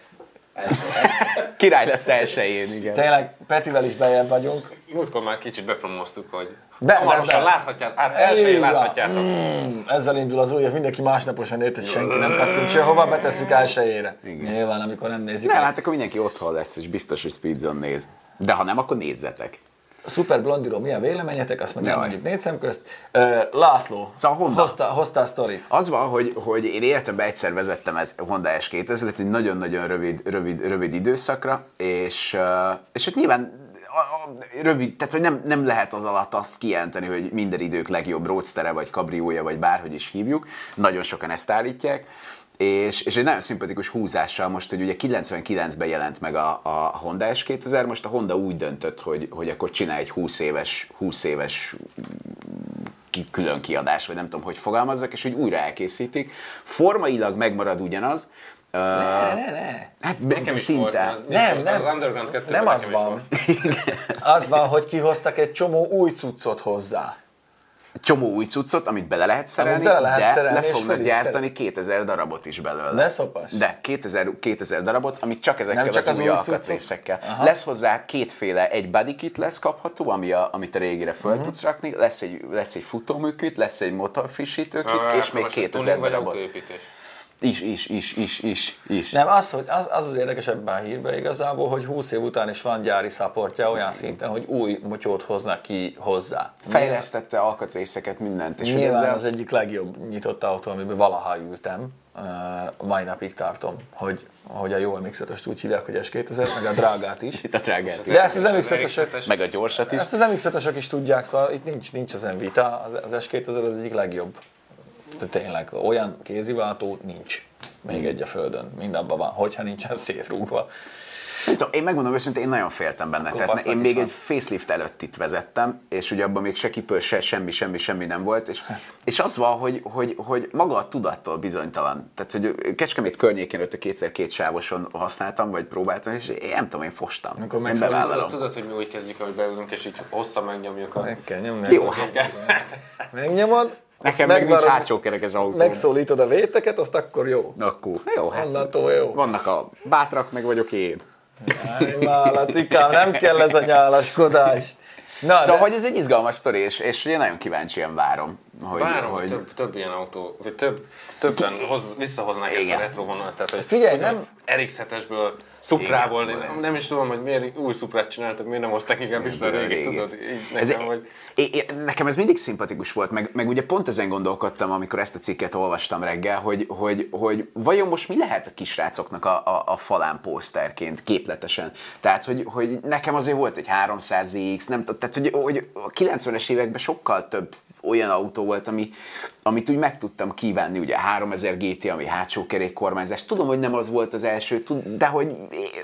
Király lesz elsőjén, igen. Tényleg Petivel is bejebb vagyunk. Múltkor már kicsit bepromóztuk, hogy Be- hamarosan be- be. láthatjátok, hát elsőjén láthatjátok. Mm, ezzel indul az új, év, mindenki másnaposan ért, hogy senki nem kattint sehova, betesszük elsőjére. Nyilván, amikor nem nézik. Nem, hát akkor mindenki otthon lesz, és biztos, hogy Speedzone néz. De ha nem, akkor nézzetek. A Super Blondiról milyen véleményetek, azt mondja, Jaj. mondjuk négy szem közt. László, Szóval Honda. hozta, hoztál sztorit. Az van, hogy, hogy én életemben egyszer vezettem ez Honda S2000-et egy nagyon-nagyon rövid, rövid, rövid időszakra, és, és hát nyilván a, a, rövid, tehát hogy nem, nem lehet az alatt azt kijelenteni, hogy minden idők legjobb roadstere, vagy kabriója, vagy bárhogy is hívjuk. Nagyon sokan ezt állítják. És, és egy nagyon szimpatikus húzással most, hogy ugye 99-ben jelent meg a, a Honda S2000, most a Honda úgy döntött, hogy, hogy akkor csinál egy 20 éves, 20 éves külön kiadás, vagy nem tudom, hogy fogalmazzak, és hogy újra elkészítik. Formailag megmarad ugyanaz, Ne, Uh, ne, ne. hát Nekem is szinte. volt. Az, Nem, nem. Az Underground 2 Nem az van. Az van, hogy kihoztak egy csomó új cuccot hozzá. Csomó új cuccot, amit bele lehet szerelni, bele lehet de szerelni, le fognak gyártani 2000 darabot is belőle. Ne szopas. De 2000, 2000 darabot, amit csak ezekkel Nem csak az, az új új alkatrészekkel. Lesz hozzá kétféle, egy body kit lesz kapható, ami a, amit a régire föl Mhm. tudsz rakni, lesz egy, lesz egy futóműkit, lesz egy motorfrissítő kit, és még 2000 vagy darabot. autóépítés? Is, is, is, is, is, is. Nem, az, hogy az, az az érdekes ebben a hírben igazából, hogy 20 év után is van gyári szaportja olyan szinten, hogy új motyót hoznak ki hozzá. Fejlesztette alkatrészeket, mindent, és Nyilván ezzel az egyik legjobb nyitott autó, amiben valaha ültem, uh, mai napig tartom, hogy, hogy a jó MX-5-öst úgy hívják, hogy S2000, meg a drágát is. itt a trágát. De ezt az Az MX-5-ösök, RX-7-es. Meg a gyorsat is. ezt az MX-5-ösök is tudják, szóval itt nincs, nincs az vita, az, az S2000 az egyik legjobb. De tényleg, olyan kéziváltó nincs. Még egy a földön, mind abban van, hogyha nincsen szétrúgva. Nem tudom, én megmondom őszintén, én nagyon féltem benne. Tehát én még van. egy facelift előtt itt vezettem, és ugye abban még se kipől, se semmi, semmi, semmi nem volt, és, és az van, hogy, hogy, hogy maga a tudattól bizonytalan. Tehát, hogy Kecskemét környékén ott a kétszer két sávoson használtam, vagy próbáltam, és én nem tudom, én fostam. Amikor én bevállalom. Tudod, hogy mi úgy kezdjük, ahogy beülünk, és így hosszan megnyomjuk a... Meg kell nyomni. Jó, hát Megnyomod, Nekem meg nincs hátsó kerekes autó. Megszólítod a véteket, azt akkor jó. Akkor, jó, hát Onnantól jó. vannak a bátrak, meg vagyok én. Lacikám, nem kell ez a nyálaskodás. Na, Szóval, de, hogy ez egy izgalmas sztori, és, és én nagyon kíváncsian várom, hogy, Várom, hogy több, több ilyen autó, vagy több, többen hoz, visszahoznák ezt Igen. a retro vonalat. Tehát, hogy Figyelj, nem- RX-7-esből, Suprából, Igen. nem, nem is tudom, hogy miért új Suprát csináltak, miért nem hozták inkább vissza a régit. tudod? Így Ez, nekem, hogy... é, é, nekem ez mindig szimpatikus volt, meg, meg ugye pont ezen gondolkodtam, amikor ezt a cikket olvastam reggel, hogy, hogy, hogy vajon most mi lehet a kisrácoknak a, a, a falán pószterként, képletesen. Tehát, hogy, hogy nekem azért volt egy 300X, nem tehát, hogy, hogy a 90-es években sokkal több olyan autó volt, ami, amit úgy meg tudtam kívánni, ugye 3000 GT, ami hátsó kerékkormányzás. Tudom, hogy nem az volt az első, de hogy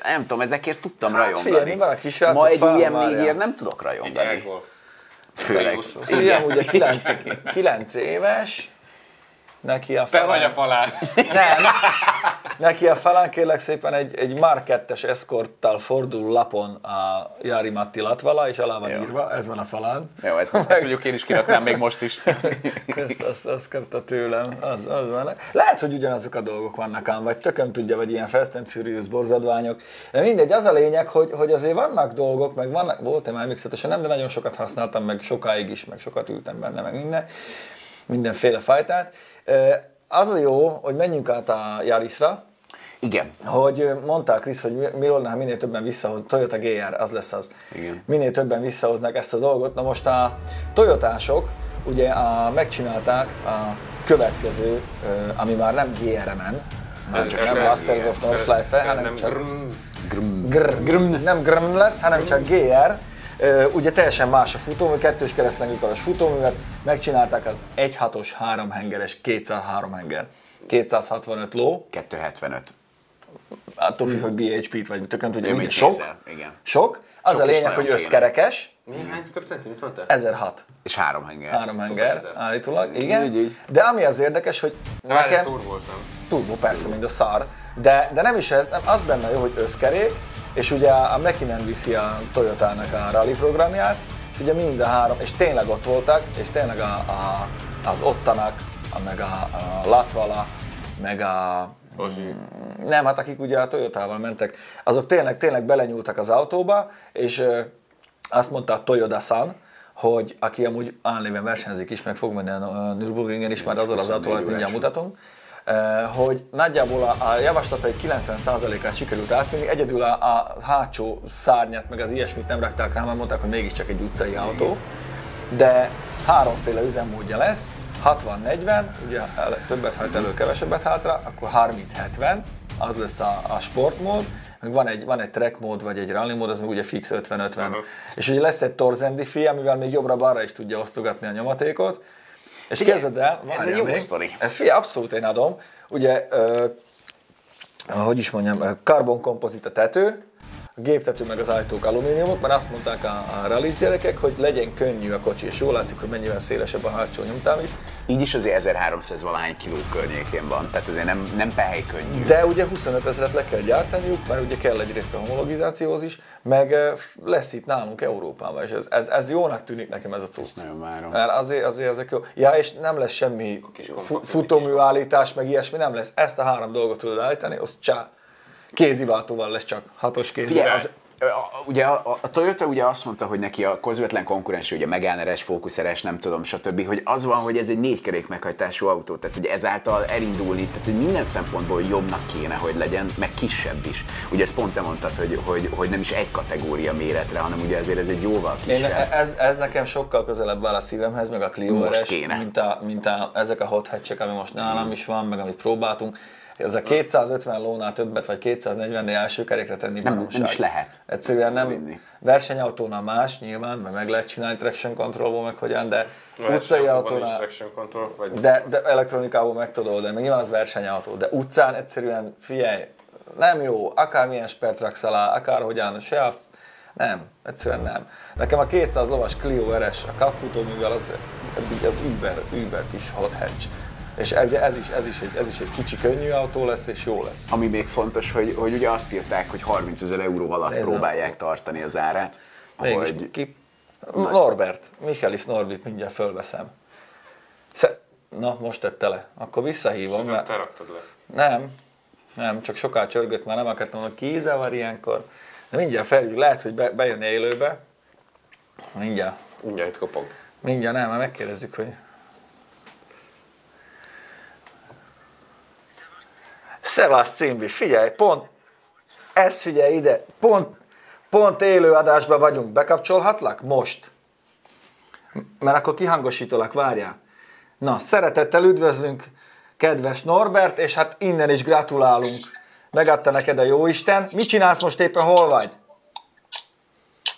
nem tudom, ezekért tudtam Hát rajongani. figyelj, mi van a kisrácok Ma egy ilyen négyért nem tudok rajongani. Főleg. Figyelj, ugye 9 éves, neki a Te vagy falán, a falán. nem, neki a falán kérlek szépen egy, egy Mark 2-es eszkorttal fordul lapon a Jari Matti Latvala, és alá van Jó. írva, ez van a falán. Jó, ezt, ezt mondjuk én is kiraknám még most is. Ezt, azt, azt kapta tőlem, az, az van. Lehet, hogy ugyanazok a dolgok vannak ám, vagy tököm tudja, vagy ilyen Fast and Furious borzadványok. De mindegy, az a lényeg, hogy, hogy azért vannak dolgok, meg vannak, volt-e már mixetesen nem, de nagyon sokat használtam, meg sokáig is, meg sokat ültem benne, meg minden, mindenféle fajtát. Az a jó, hogy menjünk át a Yarisra, Igen. hogy mondták Krisz, hogy mi- mi volna, ha minél többen visszahoz, Toyota GR, az lesz az. Igen. Minél többen visszahoznak ezt a dolgot. Na most a Toyotások ugye a, megcsinálták a következő, ami már nem GR-en, Ez csak nem. Masters of Nordschleife, hanem nem csak grrrm. Gr, grm, nem grm lesz, hanem csak GR. Ugye teljesen más a futómű, kettős keresztlengőkaros futóművet, megcsinálták az 1.6-os 3 hengeres 203 henger. 265 ló, 275. attól függ, hogy BHP-t vagy tökön tudja, mit sok, igen. sok. Az Sok a lényeg, hogy összkerekes, Milyen hány köpcenti? Mit mondtál? 1006. És három henger. Három henger, ezer. állítólag, igen. Így, így. De ami az érdekes, hogy ez nekem... turbós, nem? Turbo, persze, mint a szar. De, de nem is ez, nem, az benne jó, hogy összkerék, és ugye a Mekinen viszi a Toyotának a rally programját, és ugye mind a három, és tényleg ott voltak, és tényleg a, a, az ottanak, a, meg a, a Latvala, meg a Ozsi. nem, hát akik ugye a Toyotával mentek, azok tényleg, tényleg belenyúltak az autóba, és ö, azt mondta a Toyoda-san, hogy aki amúgy álnéven versenyzik is, meg fog menni a Nürburgringen is, már azzal az 24 autóval mindjárt mutatunk, hogy nagyjából a, a javaslatai 90%-át sikerült átvinni, egyedül a, a hátsó szárnyat, meg az ilyesmit nem rakták rá, mert mondták, hogy mégiscsak egy utcai autó, de háromféle üzemmódja lesz, 60-40, ugye többet hajt elő, kevesebbet hátra, akkor 30-70, az lesz a, a sportmód, meg van egy, van egy track mód, vagy egy rally mód, az meg ugye fix 50-50. Aha. És ugye lesz egy torzendi fi, amivel még jobbra-balra is tudja osztogatni a nyomatékot. És képzeld el, ez egy jó még, sztori. Ez figyelj, abszolút én adom. Ugye, ö, hogy is mondjam, ö, karbon kompozit a tető, géptető meg az ajtók alumíniumok, mert azt mondták a, a rally gyerekek, hogy legyen könnyű a kocsi, és jól látszik, hogy mennyivel szélesebb a hátsó nyomtávit. Így is azért 1300 valahány kiló környékén van, tehát azért nem, nem pehely könnyű. De ugye 25 ezeret le kell gyártaniuk, mert ugye kell egyrészt a homologizációhoz is, meg ö, lesz itt nálunk Európában, és ez, ez, ez jónak tűnik nekem ez a cucc. nagyon várom. Mert azért, azért ezek jó. Ja, és nem lesz semmi futóműállítás, meg ilyesmi nem lesz. Ezt a három dolgot tudod állítani, az csá. Kéziváltóval lesz csak, hatos kézi. Figyelj, az, a- ugye a, a Toyota ugye azt mondta, hogy neki a közvetlen konkurens, ugye Megane-es, Focus nem tudom, stb., hogy az van, hogy ez egy négykerék meghajtású autó, tehát hogy ezáltal elindulni, tehát hogy minden szempontból jobbnak kéne, hogy legyen, meg kisebb is. Ugye ezt pont te mondtad, hogy, hogy, hogy nem is egy kategória méretre, hanem ugye ezért ez egy jóval Én, kisebb. ez, ez nekem sokkal közelebb áll a szívemhez, meg a Clio Most RS, kéne. mint, a, mint a, ezek a hot hatchek, ami most nálam is van, meg amit próbáltunk. Ez a 250 lónál többet, vagy 240-nél első kerékre tenni Nem- baromság. nem is lehet. Egyszerűen nem, Vinni. versenyautónál más nyilván, mert meg lehet csinálni traction controlból, meg hogyan, de utcai autónál... traction control, vagy De, de elektronikából meg tudod oldani, meg nyilván az versenyautó, de utcán egyszerűen, figyelj, nem jó, akármilyen spert raksz alá, akárhogyan, se a, nem, egyszerűen nem. Nekem a 200 lovas Clio RS, a kapfutóművel az, az über, über kis hot hatch. És ugye ez is, ez, is egy, ez is egy kicsi, könnyű autó lesz, és jó lesz. Ami még fontos, hogy, hogy ugye azt írták, hogy 30 ezer euró alatt Nézd, próbálják tartani az árát. Mégis Hogy ki... Norbert, Michaelis Norbit mindjárt fölveszem. Sze- Na, most tette le. Akkor visszahívom, Nem, mert... te raktad le. Nem, nem, csak sokáig csörgött, már nem akartam, hogy kizavar ilyenkor. De mindjárt felhívjuk, lehet, hogy be, bejön élőbe. Mindjárt, Mindjárt itt kopog. mindjárt nem, már megkérdezzük, hogy... Szevasz Cimbis, figyelj, pont, ezt figyelj ide, pont, pont élő adásban vagyunk, bekapcsolhatlak? Most. Mert akkor kihangosítalak, várjál. Na, szeretettel üdvözlünk kedves Norbert, és hát innen is gratulálunk. Megadta neked a jóisten. Mit csinálsz most éppen, hol vagy?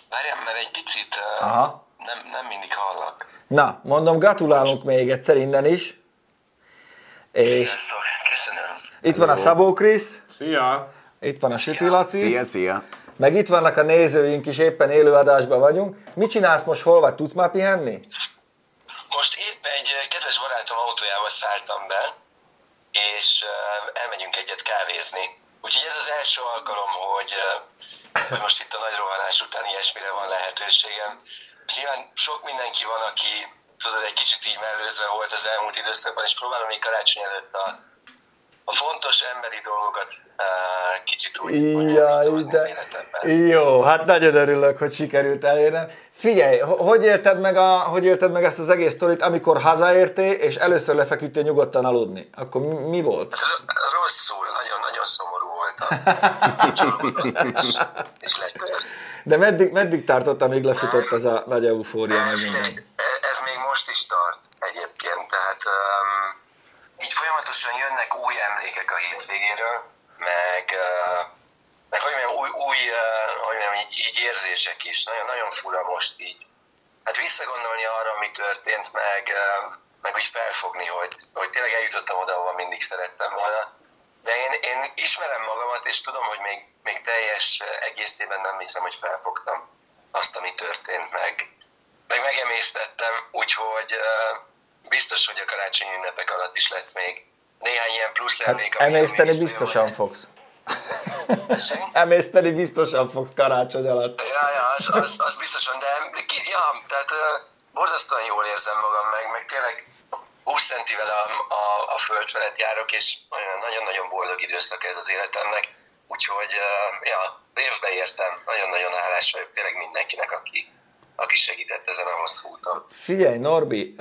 Várjál, mert egy picit uh, Aha. nem, nem mindig hallak. Na, mondom, gratulálunk még egyszer innen is. És Sziasztok, itt van a Szabó Krisz, Szia! itt van a Süti Laci, Szia, szia! meg itt vannak a nézőink is, éppen élő adásban vagyunk. Mit csinálsz most, hol vagy? Tudsz már pihenni? Most épp egy eh, kedves barátom autójába szálltam be, és uh, elmegyünk egyet kávézni. Úgyhogy ez az első alkalom, hogy, uh, hogy most itt a nagy rohanás után ilyesmire van lehetőségem. És nyilván sok mindenki van, aki tudod, egy kicsit így mellőzve volt az elmúlt időszakban, és próbálom még karácsony előtt a, a fontos emberi dolgokat uh, kicsit úgy Jaj, de... Jó, hát nagyon örülök, hogy sikerült elérnem. Figyelj, ho- hogy érted meg, a, hogy érted meg ezt az egész sztorit, amikor hazaértél, és először lefeküdtél nyugodtan aludni? Akkor mi, mi volt? R- rosszul, nagyon-nagyon szomorú voltam. és, és letört. De meddig, meddig tartott, amíg lefutott ez a nagy eufória meg Figyelj, minden? e- Ez még most is tart egyébként, tehát um, így folyamatosan jönnek új emlékek a hétvégéről, meg, meg hogy mondjam, új, új hogy mondjam, így, így érzések is. Nagyon, nagyon fura most így. Hát visszagondolni arra, mi történt, meg, meg úgy felfogni, hogy, hogy tényleg eljutottam oda, ahova mindig szerettem volna. De én, én ismerem magamat, és tudom, hogy még, még teljes egészében nem hiszem, hogy felfogtam azt, ami történt, meg, meg megemésztettem, úgyhogy biztos, hogy a karácsonyi ünnepek alatt is lesz még néhány ilyen plusz emlék. Hát ami- ami emészteni biztosan majd. fogsz. Emészteni biztosan fogsz karácsony alatt. Ja, ja, az, az, az biztosan, de ki, ja, tehát uh, borzasztóan jól érzem magam meg, meg tényleg 20 centivel a, a, a föld felett járok, és nagyon-nagyon boldog időszak ez az életemnek, úgyhogy uh, ja, évbe értem, nagyon-nagyon hálás vagyok tényleg mindenkinek, aki, aki segített ezen a hosszú úton. Figyelj, Norbi,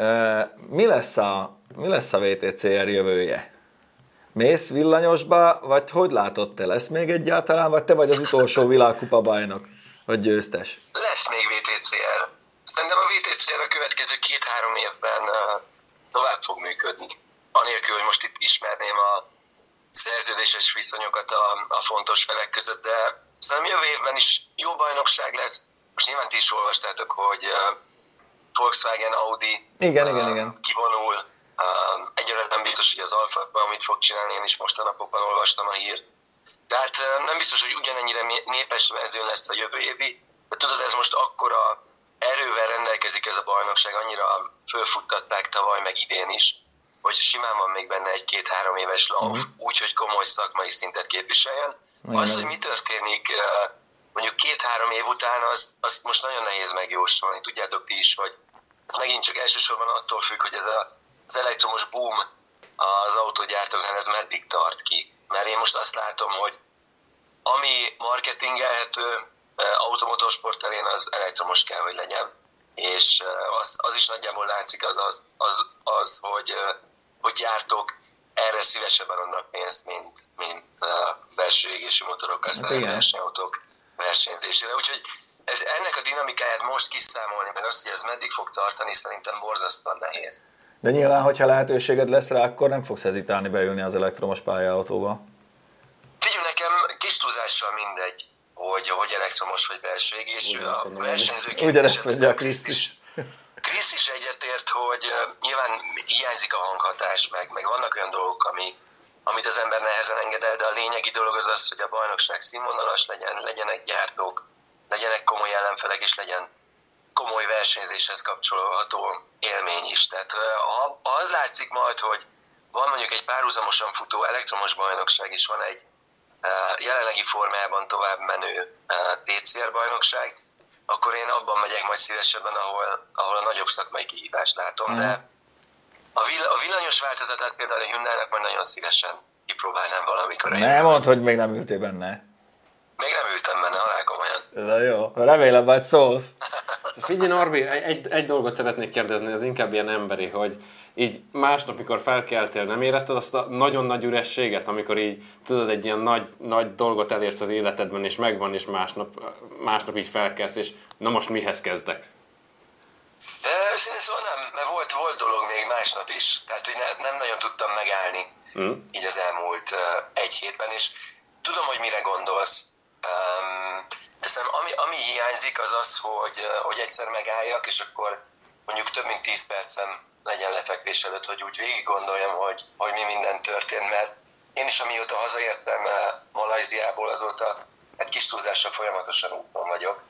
mi lesz a, mi lesz a VTCR jövője? Mész villanyosba, vagy hogy látod te? Lesz még egyáltalán, vagy te vagy az utolsó világkupa bajnok, vagy győztes? Lesz még VTCR. Szerintem a VTCR a következő két-három évben tovább fog működni. Anélkül, hogy most itt ismerném a szerződéses viszonyokat a, a fontos felek között, de szerintem jövő évben is jó bajnokság lesz. Most nyilván ti is olvastátok, hogy uh, Volkswagen, Audi Igen, uh, igen, igen. kivonul. Uh, egyelőre nem biztos, hogy az Alfa, amit fog csinálni, én is most a napokban olvastam a hírt. De hát ö, nem biztos, hogy ugyanennyire népes verzió lesz a jövő évi, de tudod, ez most akkora erővel rendelkezik ez a bajnokság, annyira fölfuttatták tavaly, meg idén is, hogy simán van még benne egy-két-három éves lauf, uh-huh. úgy, hogy komoly szakmai szintet képviseljen. Az, hogy mi történik ö, mondjuk két-három év után, az, az most nagyon nehéz megjósolni. Tudjátok ti is, hogy ez megint csak elsősorban attól függ, hogy ez a, az elektromos boom az autógyártóknál ez meddig tart ki. Mert én most azt látom, hogy ami marketingelhető automotorsport elén, az elektromos kell, hogy legyen. És az, az is nagyjából látszik az, az, az, az hogy, hogy gyártók erre szívesebben adnak pénzt, mint, mint eh, belső égésű motorokkal szeret igen. versenyautók versenyzésére. Úgyhogy ez, ennek a dinamikáját most kiszámolni, meg azt, hogy ez meddig fog tartani, szerintem borzasztóan nehéz. De nyilván, hogyha lehetőséged lesz rá, akkor nem fogsz hezitálni beülni az elektromos pályaautóba. Figyelj, nekem kis túlzással mindegy, hogy, hogy elektromos vagy belső égésű. A mondom, versenyzők Ugyanezt mondja a Krisz is. Krisz is egyetért, hogy nyilván hiányzik a hanghatás, meg, meg vannak olyan dolgok, ami, amit az ember nehezen enged el, de a lényegi dolog az az, hogy a bajnokság színvonalas legyen, legyenek gyártók, legyenek komoly ellenfelek, és legyen komoly versenyzéshez kapcsolható élmény is. Tehát az látszik majd, hogy van mondjuk egy párhuzamosan futó elektromos bajnokság, és van egy jelenlegi formájában tovább menő TCR bajnokság, akkor én abban megyek majd szívesebben, ahol, ahol a nagyobb szakmai kihívást látom, de A, vill, a villanyos változatát például a Hyundai-nak majd nagyon szívesen kipróbálnám valamikor. Nem mondd, hogy még nem ültél benne. Még nem ültem benne, alá komolyan. Na jó, remélem majd szólsz. Figyelj Norbi, egy, egy dolgot szeretnék kérdezni, ez inkább ilyen emberi, hogy így másnap, mikor felkeltél, nem érezted azt a nagyon nagy ürességet, amikor így tudod, egy ilyen nagy, nagy dolgot elérsz az életedben, és megvan, és másnap, másnap így felkelsz, és na most mihez kezdek? De őszintén szóval nem, mert volt, volt dolog még másnap is. Tehát, hogy ne, nem nagyon tudtam megállni Hm? így az elmúlt uh, egy hétben, és tudom, hogy mire gondolsz. Um, de szerintem ami, ami hiányzik az az, hogy, uh, hogy egyszer megálljak, és akkor mondjuk több mint 10 percem legyen lefekvés előtt, hogy úgy végig gondoljam, hogy, hogy mi minden történt, mert én is amióta hazaértem uh, Malajziából, azóta egy kis túlzással folyamatosan úton vagyok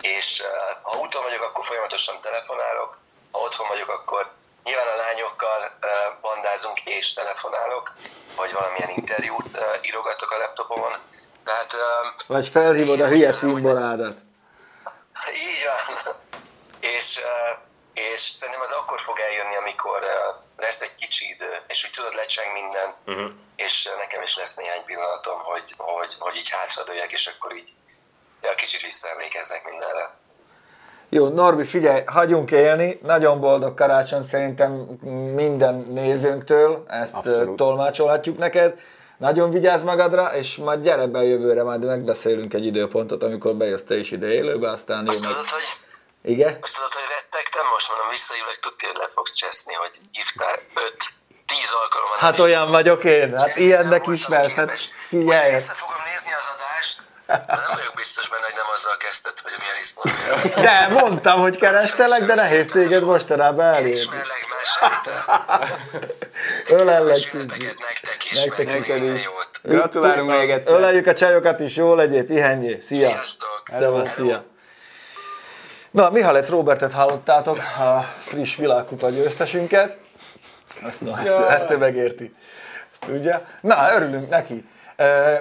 és uh, ha úton vagyok, akkor folyamatosan telefonálok, ha otthon vagyok, akkor nyilván a lányokkal uh, bandázunk és telefonálok, vagy valamilyen interjút uh, írogatok a laptopomon. Tehát uh, Vagy felhívod a hülye cimborádat. így van. És, uh, és szerintem az akkor fog eljönni, amikor uh, lesz egy kicsi idő, és úgy tudod, lecseng minden, Uh-huh. és uh, nekem is lesz néhány pillanatom, hogy, hogy, hogy így hátradőjek, és akkor így ja, kicsit visszaemlékezzek mindenre. Jó, Norbi, figyelj, hagyjunk élni. Nagyon boldog karácsony szerintem minden nézőnktől. Ezt Abszolút. Tolmácsolhatjuk neked. Nagyon vigyázz magadra, és majd gyere be jövőre, majd megbeszélünk egy időpontot, amikor bejössz te is ide élőbe, aztán jó Azt meg. tudod, hogy Igen? Azt tudod, hogy rettegtem, most mondom, visszahívlak, tudtél, hogy le fogsz cseszni, hogy hívtál 5 10 alkalommal. Hát olyan vagyok én, hát ilyennek ismersz, hát figyelj. Vissza fogom nézni az adást, nem vagyok biztos benne, hogy nem azzal kezdted, hogy milyen iszlom. De mondtam, hogy kerestelek, de nehéz téged mostanában elérni. Ismerlek már sejtem. Ölellek, nektek is, Nektek minden is. jót. Gratulálunk még egyszer. Öleljük a csajokat is, jó legyél, pihenjél. Szia! Sziasztok! Szevasz, szia! Na, Mihalec Robertet hallottátok, a friss világkupa győztesünket. Ezt, no, ezt, ezt ő megérti. Ezt tudja. Na, örülünk neki.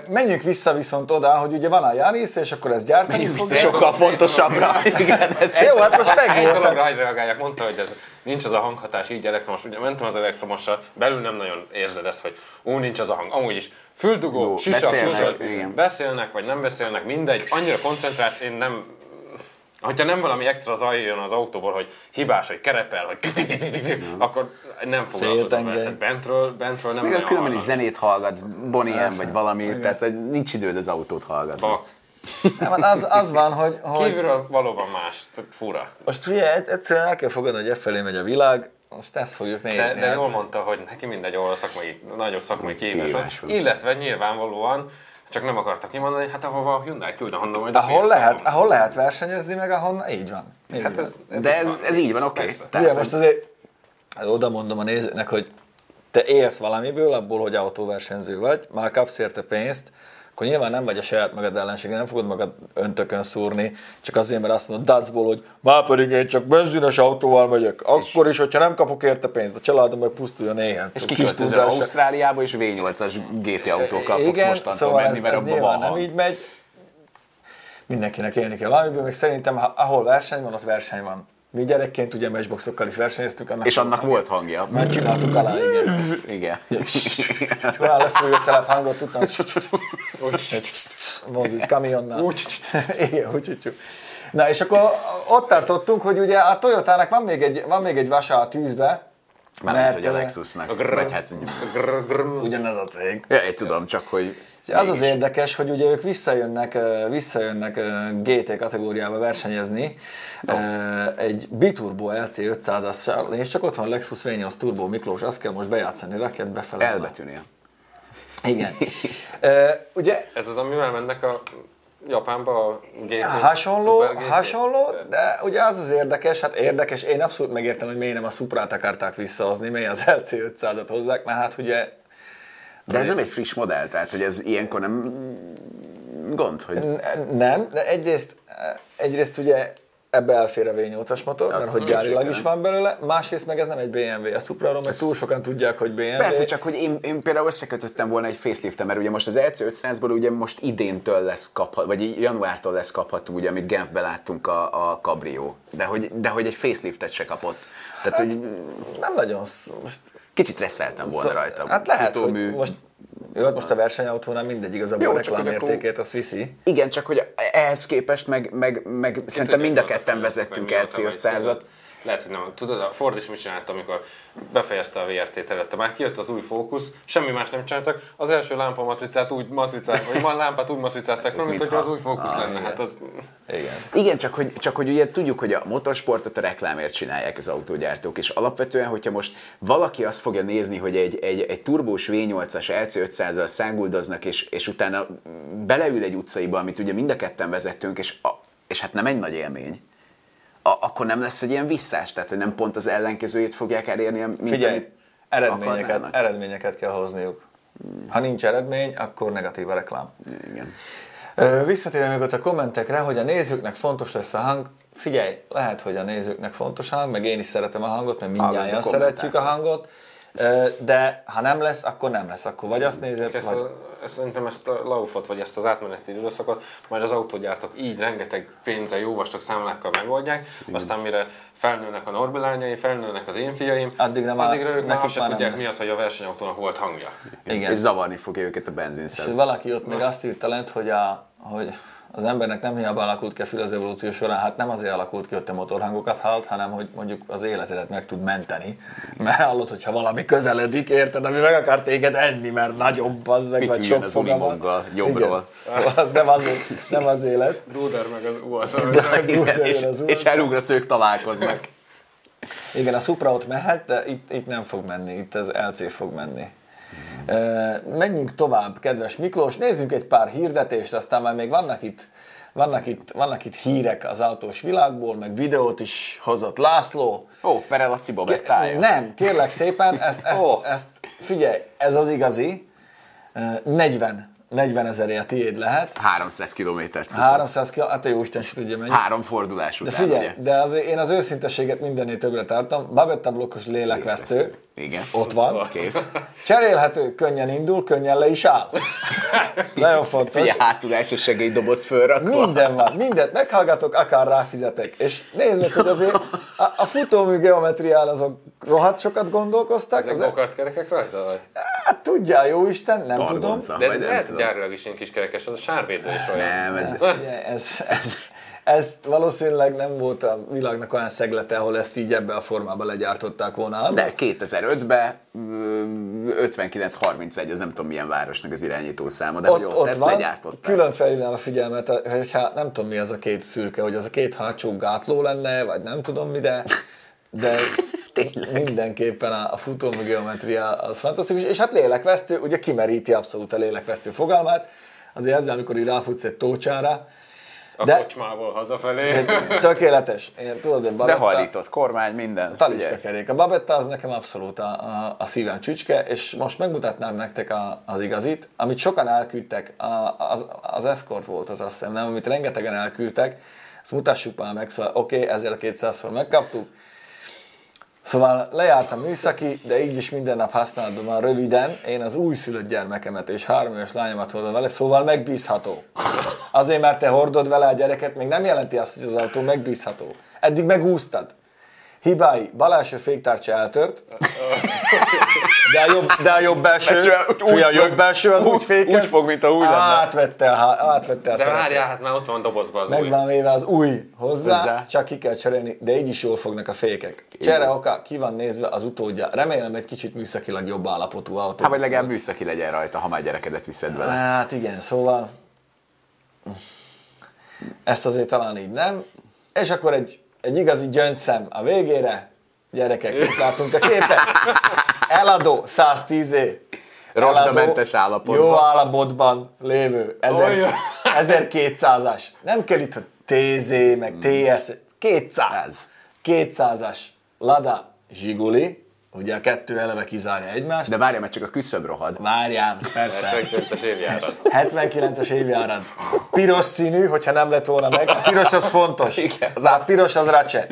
Menjünk vissza viszont oda, hogy ugye van a Jaris, és akkor ez gyártani Menjünk fog. vissza sokkal fontosabbra. Igen, ez Jó, hát most Egy megvolt. dologra hagy reagáljak, mondta, hogy ez, nincs az a hanghatás így elektromos. Ugye mentem az elektromossal, belül nem nagyon érzed ezt, hogy ú, nincs az a hang. Amúgy is füldugó, Jó, sisa, beszélnek, beszélnek, vagy nem beszélnek, mindegy. Annyira koncentrálsz, én nem, Hogyha nem valami extra zaj jön az autóból, hogy hibás, hogy kerepel, hogy akkor nem foglalkozom. Tehát bentről, bentről nem Még a különben is zenét hallgatsz, Bonnie M vagy valami, tehát hogy nincs időd az autót hallgatni. Nem, hát az, az van, hogy, hogy Kívülről valóban más, tehát fura. most figyelj, egyszerűen el kell fogadni, hogy e felé megy a világ, most ezt fogjuk nézni. De, de hát jól mondta, hogy neki mindegy, ahol a szakmai, nagyobb szakmai van. Illetve nyilvánvalóan, csak nem akartak kimondani, hát ahova a Hyundai küld, ahonnan majd Ahol lehet, kapom. ahol lehet versenyezni, meg ahonnan így van. Így Hát van. ez, ez De ez, ez így van, oké. Persze. Ugye most azért hát oda mondom a nézőnek, hogy te élsz valamiből, abból, hogy autóversenyző vagy, már kapsz érte pénzt, akkor nyilván nem vagy a saját magad ellensége, nem fogod magad öntökön szúrni, csak azért, mert azt mondod dacból, hogy már pedig én csak benzines autóval megyek, akkor is, hogyha nem kapok érte pénzt, a családom meg pusztuljon éhen. És Szóval kiköltözöl Ausztráliába, és V8-as GT autókkal fogsz igen, mostantól szóval menni, ez, mert ez abban van nem így megy. Mindenkinek élni kell valamiből, még szerintem ahol verseny van, ott verseny van. Mi gyerekként ugye matchboxokkal is versenyeztünk. Annak És annak volt hangja. Már csináltuk alá, igen. Igen. Szóval lefújó szelep hangot tudtam. Mondjuk kamionnal. Igen, úgy. Na és akkor ott tartottunk, hogy ugye a Toyotának van még egy, van még egy vasa a tűzbe, Mármint, hogy a Lexusnak. Vagy hát, Grr, ugyanez a cég. ja, én tudom, csak hogy az az érdekes, hogy ugye ők visszajönnek, visszajönnek GT kategóriába versenyezni ö, egy biturbo LC 500-assal, és csak ott van Lexus V8 Turbo Miklós, azt kell most bejátszani, raked befele. Elbetűnél. Igen. Ugye Ez az, amivel mennek a Japánba a GT? hasonló, GT? hasonló, de ugye az az érdekes, hát érdekes, én abszolút megértem, hogy miért nem a Suprát akarták visszahozni, miért az LC 500-at hozzák, mert hát ugye De ez nem egy friss modell, tehát hogy ez ilyenkor nem gond, hogy Nem, de egyrészt, egyrészt ugye ebbe elfér a V8-as motor, mert Azt hogy gyárilag is van belőle, másrészt meg ez nem egy BMW, a Supra-ról meg túl sokan tudják, hogy BMW. Persze, csak hogy én, én például összekötöttem volna egy facelift mert ugye most az LC500-ból ugye most idéntől lesz kapható, vagy januártól lesz kapható, ugye, amit Genfbe láttunk a, a Cabrio, de hogy, de hogy egy faceliftet se kapott. Tehát, hogy Nem nagyon, most kicsit reszeltem volna Szó- rajta. Hát lehet, hogy most, jó, most a versenyautónál mindegy, igazából Jó, a reklámértékét azt viszi. Igen, csak hogy ehhez képest meg, meg, meg szerintem mind a ketten vezettünk LC500-at. Lehet, hogy nem. Tudod, a Ford is mit csinált, amikor befejezte a VRC-t előtte. Már kijött az új Focus, semmi más nem csináltak. Az első lámpa matricát úgy matricát, vagy van lámpát úgy matricázták fel, mint Mintha. hogyha az új Focus Ah, lenne. igen. Hát az, Igen. Igen, csak hogy, csak hogy ugye tudjuk, hogy a motorsportot a reklámért csinálják az autógyártók, és alapvetően, hogyha most valaki azt fogja nézni, hogy egy, egy, egy turbós V8-as LC500-al száguldoznak, és, és utána beleül egy utcaiba, amit ugye mind a ketten vezettünk, és, a, és hát nem egy nagy élmény, akkor nem lesz egy ilyen visszás, tehát hogy nem pont az ellenkezőjét fogják elérni, mint Figyelj, amit eredményeket, akarnának. eredményeket kell hozniuk. Ha nincs eredmény, akkor negatív a reklám. Igen. Visszatérve még ott a kommentekre, hogy a nézőknek fontos lesz a hang. Figyelj, lehet, hogy a nézőknek fontos a hang, meg én is szeretem a hangot, mert mindjárt szeretjük a hangot. De ha nem lesz, akkor nem lesz. Akkor vagy azt nézed, ezt vagy... a, ezt, szerintem ezt a laufot, vagy ezt az átmeneti időszakot majd az autógyártók így rengeteg pénzzel, jó vastag számlákkal megoldják, aztán mire felnőnek a Norbi lányai, felnőnek az én fiaim, Addigra már- addigra ők már se tudják, mi lesz. az, hogy a versenyautónak volt hangja. Igen. És zavarni fogja őket a És benzinszer. valaki ott még azt írta lent, hogy, a, hogy az embernek nem hiába alakult ki a fül az evolúció során, hát nem azért alakult ki, hogy te motorhangokat hallt, hanem hogy mondjuk az életedet meg tud menteni. Mert hallod, hogyha valami közeledik, érted, ami meg akar téged enni, mert nagyobb az, meg vagy Pittyüljön sok az foga van. Igen. Szóval az nem az, nem az élet. Ruder meg az. Igen, és, az és elugrasz, ők találkoznak. Igen, a Supra ott mehet, de itt, itt nem fog menni, itt az LC fog menni. Menjünk tovább, kedves Miklós, nézzünk egy pár hirdetést, aztán már még vannak itt, vannak itt, vannak itt hírek az autós világból, meg videót is hozott László. Ó, Pere Laci Bobettája. Nem, kérlek szépen, ezt, ezt, Ó. ezt figyelj, ez az igazi, Ö, 40, 40 ezeré a tiéd lehet, 300 kilométert futott. 300 kg, hát a jó Isten se tudja mennyi. Három fordulás De után, figyelj, ugye? de azért én az őszinteséget mindennél többre tartom. Babetta blokkos lélekvesztő, Igen. ott van. Kész. Cserélhető, könnyen indul, könnyen le is áll. Nagyon fontos. Figyelj, hátulás segélydoboz fölrakva. Minden van, mindent meghallgatok, akár ráfizetek. És nézd meg, hogy azért a, a futómű geometrián azok rohadt sokat gondolkoztak. Ezek Az, gokart kerekek rajta? Vagy? hát tudja, jó Isten, nem tudom. Targonca. De Vagy ez nem lehet tudom. Gyárilag is ilyen kis kerekes, az a sárvédő is olyan. Nem, ez, Ez, ez, ez valószínűleg nem volt a világnak olyan szeglete, ahol ezt így ebbe a formában legyártották volna. de 2005-ben 59-31, ez nem tudom milyen városnak az irányító száma, de hogy ott, ott, ott ezt van, legyártották. külön felhívnám a figyelmet, hogyha nem tudom mi az a két szürke, hogy az a két hátsó gátló lenne, vagy nem tudom mi, de, de mindenképpen a, a futómű geometria az fantasztikus, és hát lélekvesztő, ugye kimeríti abszolút a lélekvesztő fogalmát, azért ezzel, amikor így ráfutsz egy tócsára, A De- kocsmából hazafelé. tökéletes. Én, tudod, én De Babetta- hajlított kormány, minden. Taliska Figyelj. kerék. A Babetta az nekem abszolút a, a, a szívem csücske, és most megmutatnám nektek a, az igazit, amit sokan elküldtek, a, az, az Escort volt az azt hiszem, nem, amit rengetegen elküldtek, ezt mutassuk már meg, szóval oké, okay, ezzel a 200-szor megkaptuk. Szóval lejárt a műszaki, de így is minden nap használatban van röviden. Én az újszülött gyermekemet és három éves lányomat hordom vele, szóval megbízható. Azért, mert te hordod vele a gyereket, még nem jelenti azt, hogy az autó megbízható. Eddig megúsztad. Hibái. Bal első féktárcsa eltört, de a jobb, de a jobb belső, fia, a jobb belső az úgy, úgy- fékez, úgy fog, mint a új lenne. Átvette átvette a De várjál, hát már ott van dobozban az Meg új. van véve az új hozzá, Hozzá. csak ki kell cserélni, de így is jól fognak a fékek. Csere oka, ki van nézve az utódja. Remélem egy kicsit műszakilag jobb állapotú autó. Hát vagy legalább műszaki legyen rajta, ha már gyerekedet viszed vele. Hát igen, szóval ezt azért talán így nem. És akkor egy, egy igazi gyöngyszem a végére. Gyerekek, itt látunk a képet. Eladó 110 é. Rozsdamentes állapotban. Jó állapotban lévő. Ezer, Olyan. 1200-as. Nem kell itt, hogy TZ, meg TS. 200. 200-as. Lada Zsiguli. Ugye a kettő eleve kizárja egymást. De várja, mert csak a küszöb rohad. Várjál, persze. 79-es évjárat. 79-es évjárad. Piros színű, hogyha nem lett volna meg. A piros az fontos. Igen. Az a piros az racse.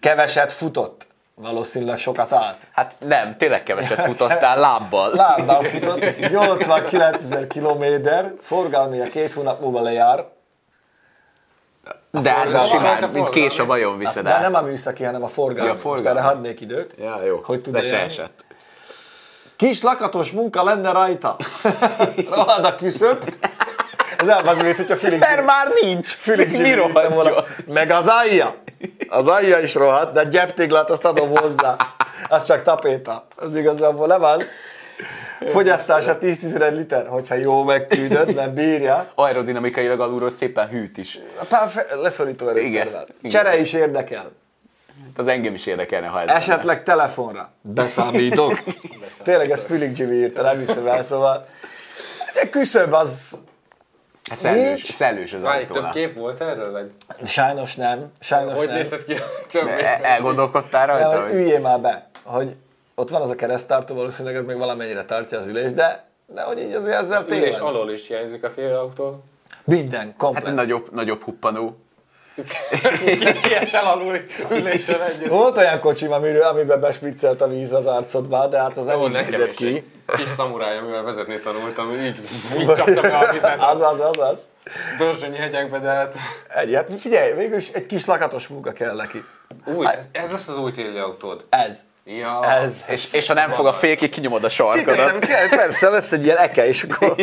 Keveset futott. Valószínűleg sokat állt. Hát nem, tényleg keveset futottál lábbal. Lábbal futott, 89 ezer kilométer, forgalmia két hónap múlva lejár. De hát az simán, mint kés a forgalmi. vajon viszed De nem át. a műszaki, hanem a forgalmi. Ja, forgalmi. forgalmi. Most erre hadnék időt. Ja, jó. Hogy tud De se esett. Kis lakatos munka lenne rajta. Rohad a küszöb. Ez elbazd, mint hogyha Filik Mert már nincs. Filik Mi volna. Meg az alja. Az alja is rohadt, de gyeptéglát azt adom hozzá. Az csak tapéta. Az igazából nem az. Fogyasztása 10-11 liter, hogyha jó megküldöd, nem bírja. Aerodinamikailag alulról szépen hűt is. Leszorító. Igen. Csere is érdekel. Hát Az engem is érdekelne, ha ez lenne. Esetleg telefonra. Beszámítok. Tényleg ez Filik Jimmy írta, nem hiszem el, szóval. De küszöb az... Hát szellős, szellős az Várj, több autónak. kép volt erről? Vagy? Sajnos nem. Sajnos Hogy nem. nézett ki a? El- Elgondolkodtál Nem, rajta? hogy hogy- üljél már be, hogy ott van az a keresztártó, valószínűleg ez még valamennyire tartja az ülés, de, de hogy így azért ezzel Ülés tényleg. alól is hiányzik a félautó. Minden, Hát komplet. egy nagyobb, nagyobb huppanó. Kiesel alul ülésen együtt. Volt olyan kocsim, amiről, amiben bespriccelt a víz az arcodba, de hát az nem Jó, így nézett ki. Kis szamuráj, amivel vezetni tanultam, így, így csaptam be a vizet Az, az, az, az. Börzsönyi hegyekbe, de hát... Egy, hát figyelj, végül is egy kis lakatos munka kell neki. Új, ez, ez lesz az új téli autód. Ez. Ja. Ez. És, és ha nem fog a félki, kinyomod a Kiteszem, sarkadat. kell, persze, lesz egy ilyen eke, és akkor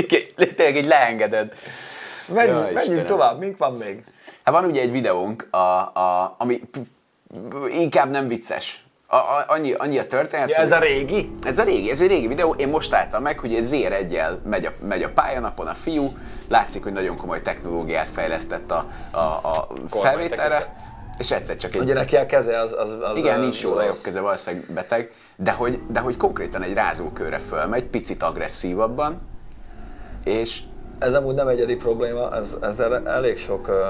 Tényleg így leengeded. menjünk, Ja, menjünk Istenem. tovább, mink van még? Hát van ugye egy videónk, a, a, ami inkább nem vicces. A, a, annyi, annyi a történet. Ja, ez a régi? Ez a régi, ez egy régi videó, én most láttam meg, hogy egy zr 1 megy a, megy a pályanapon a fiú, látszik, hogy nagyon komoly technológiát fejlesztett a, a, a felvételre, és egyszer csak egy... Ugye neki a keze az... az, az Igen, nincs jó a jobb keze, valószínűleg beteg, de hogy, de hogy konkrétan egy rázókörre fölmegy, picit agresszívabban, és Ez amúgy nem egyedi probléma, ez, ezzel elég sok... ö,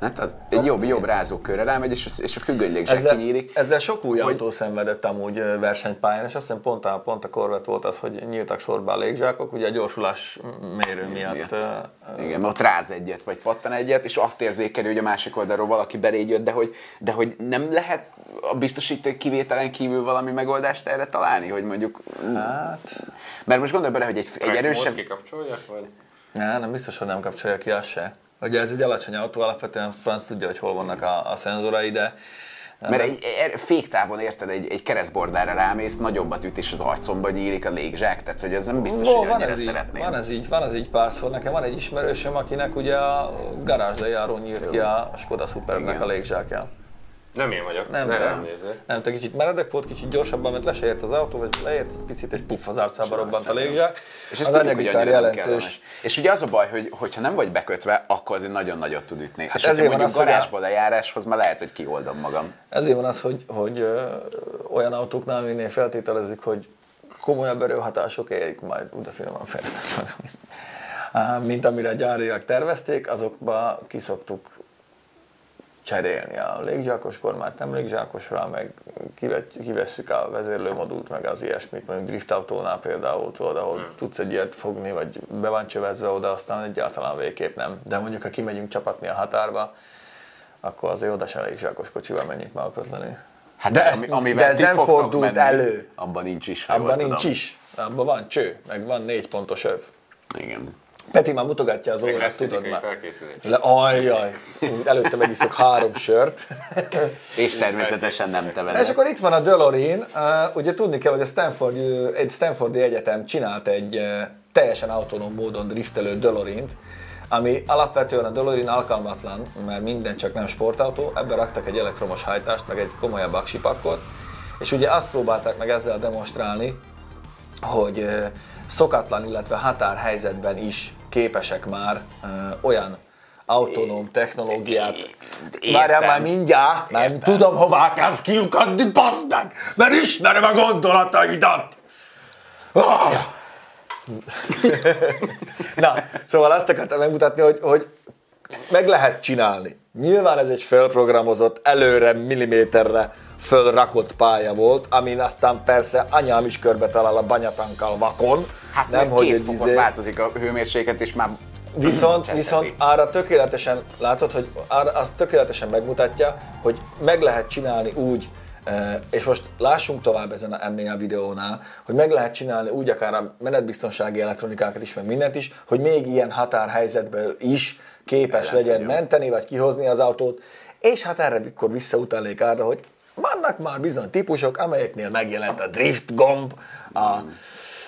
hát a- egy jobb, jobb rázókörre rámegy, és, és a függönylégzsák Ezzel, kinyílik. ezzel sok új autó szenvedett amúgy versenypályán, és azt hiszem pont a, pont a Corvette volt az, hogy nyíltak sorba a légzsákok, ugye a gyorsulás mérő miatt. miatt. ö, Igen, mert ott ráz egyet, vagy pattan egyet, és azt érzékeli, hogy a másik oldalról valaki beléd jött, de hogy, de hogy nem lehet a biztosító kivételen kívül valami megoldást erre találni, hogy mondjuk... Hát, Mert most gondolj bele, hogy egy, egy erősebb... kikapcsoljak, vagy? Ne, nem biztos, hogy nem kapcsolja ki azt se. Ugye ez egy alacsony autó, alapvetően franc tudja, hogy hol vannak a, a szenzorai, de Mert egy, egy féktávon érted, egy, egy keresztbordára rámész, nagyobbat üt és az arcomba nyílik a légzsák, tehát hogy ez nem biztos, Ó, hogy van, ez így, szeretném. van ez így, van ez így párszor. Nekem van egy ismerősöm, akinek ugye a garázs lejáró nyílt ki a Skoda Superbnek a légzsákján. Nem én vagyok. Nem, nem nézzél. Nem, te kicsit meredek volt, kicsit gyorsabban, mert le se ért az autó, vagy leért, egy picit egy puff az arcába robbant a légzsák. És az ezt tudjuk, anyagi kár nem jelentős. És ugye az a baj, hogy hogyha nem vagy bekötve, akkor azért nagyon nagyot tud ütni. Hát és ezért van mondjuk az, hogy a- garázsba lejáráshoz már lehet, hogy kioldom magam. Ezért van az, hogy, hogy ö, olyan autóknál, aminél feltételezik, hogy komolyabb erőhatások érik majd, úgy finoman fejeztem magam. Mint amire gyáriak tervezték, azokba kiszoktuk cserélni a légzsákos kormányt, nem légzsákosra, meg kivesszük a vezérlőmodult, meg az ilyesmit, mondjuk driftautónál például, tudod, ahol Hmm. tudsz egy ilyet fogni, vagy be van csövezve oda, aztán egyáltalán végképp nem. De mondjuk, ha kimegyünk csapatni a határba, akkor azért oda se légzsákos kocsival menjünk meg közleni. Hát De ez- ami, amivel de ez nem fordult menni, elő. Abban nincs is, Abban nincs tudom. is. Abban van cső, meg van négy pontos öv. Igen. Peti már mutogatja az órát, lesz tudod már. felkészülés. Le, ajjaj, előtte megiszok három sört. És természetesen nem te Na, és vezetsz. akkor itt van a DeLorean. Uh, ugye tudni kell, hogy a Stanford, ö, egy Stanfordi Egyetem csinált egy uh, teljesen autonóm módon driftelő DeLorean-t, ami alapvetően a DeLorean alkalmatlan, mert minden csak nem sportautó, ebbe raktak egy elektromos hajtást, meg egy komolyabb aksipakot, és ugye azt próbálták meg ezzel demonstrálni, hogy szokatlan, illetve határhelyzetben is képesek már ö, olyan autonóm technológiát. Várjál már mindjárt, nem Értem. tudom hová kezd kiukadni, baszd meg, mert ismerem a gondolataidat. Ah! Na, szóval azt akartam megmutatni, hogy, hogy meg lehet csinálni. Nyilván ez egy felprogramozott, előre milliméterre fölrakott pálya volt, amin aztán persze anyám is körbe talál a banyatankkal vakon. Hát nem, hogy két fokot izé- változik a hőmérséklet, és már Viszont, viszont arra tökéletesen, látod, hogy arra azt tökéletesen megmutatja, hogy meg lehet csinálni úgy, eh, és most lássunk tovább ezen a, ennél a videónál, hogy meg lehet csinálni úgy akár a menetbiztonsági elektronikákat is, meg mindent is, hogy még ilyen határhelyzetből is képes legyen menteni, vagy kihozni az autót, és hát erre akkor visszautalnék arra, hogy vannak már bizony típusok, amelyeknél megjelent a drift gomb a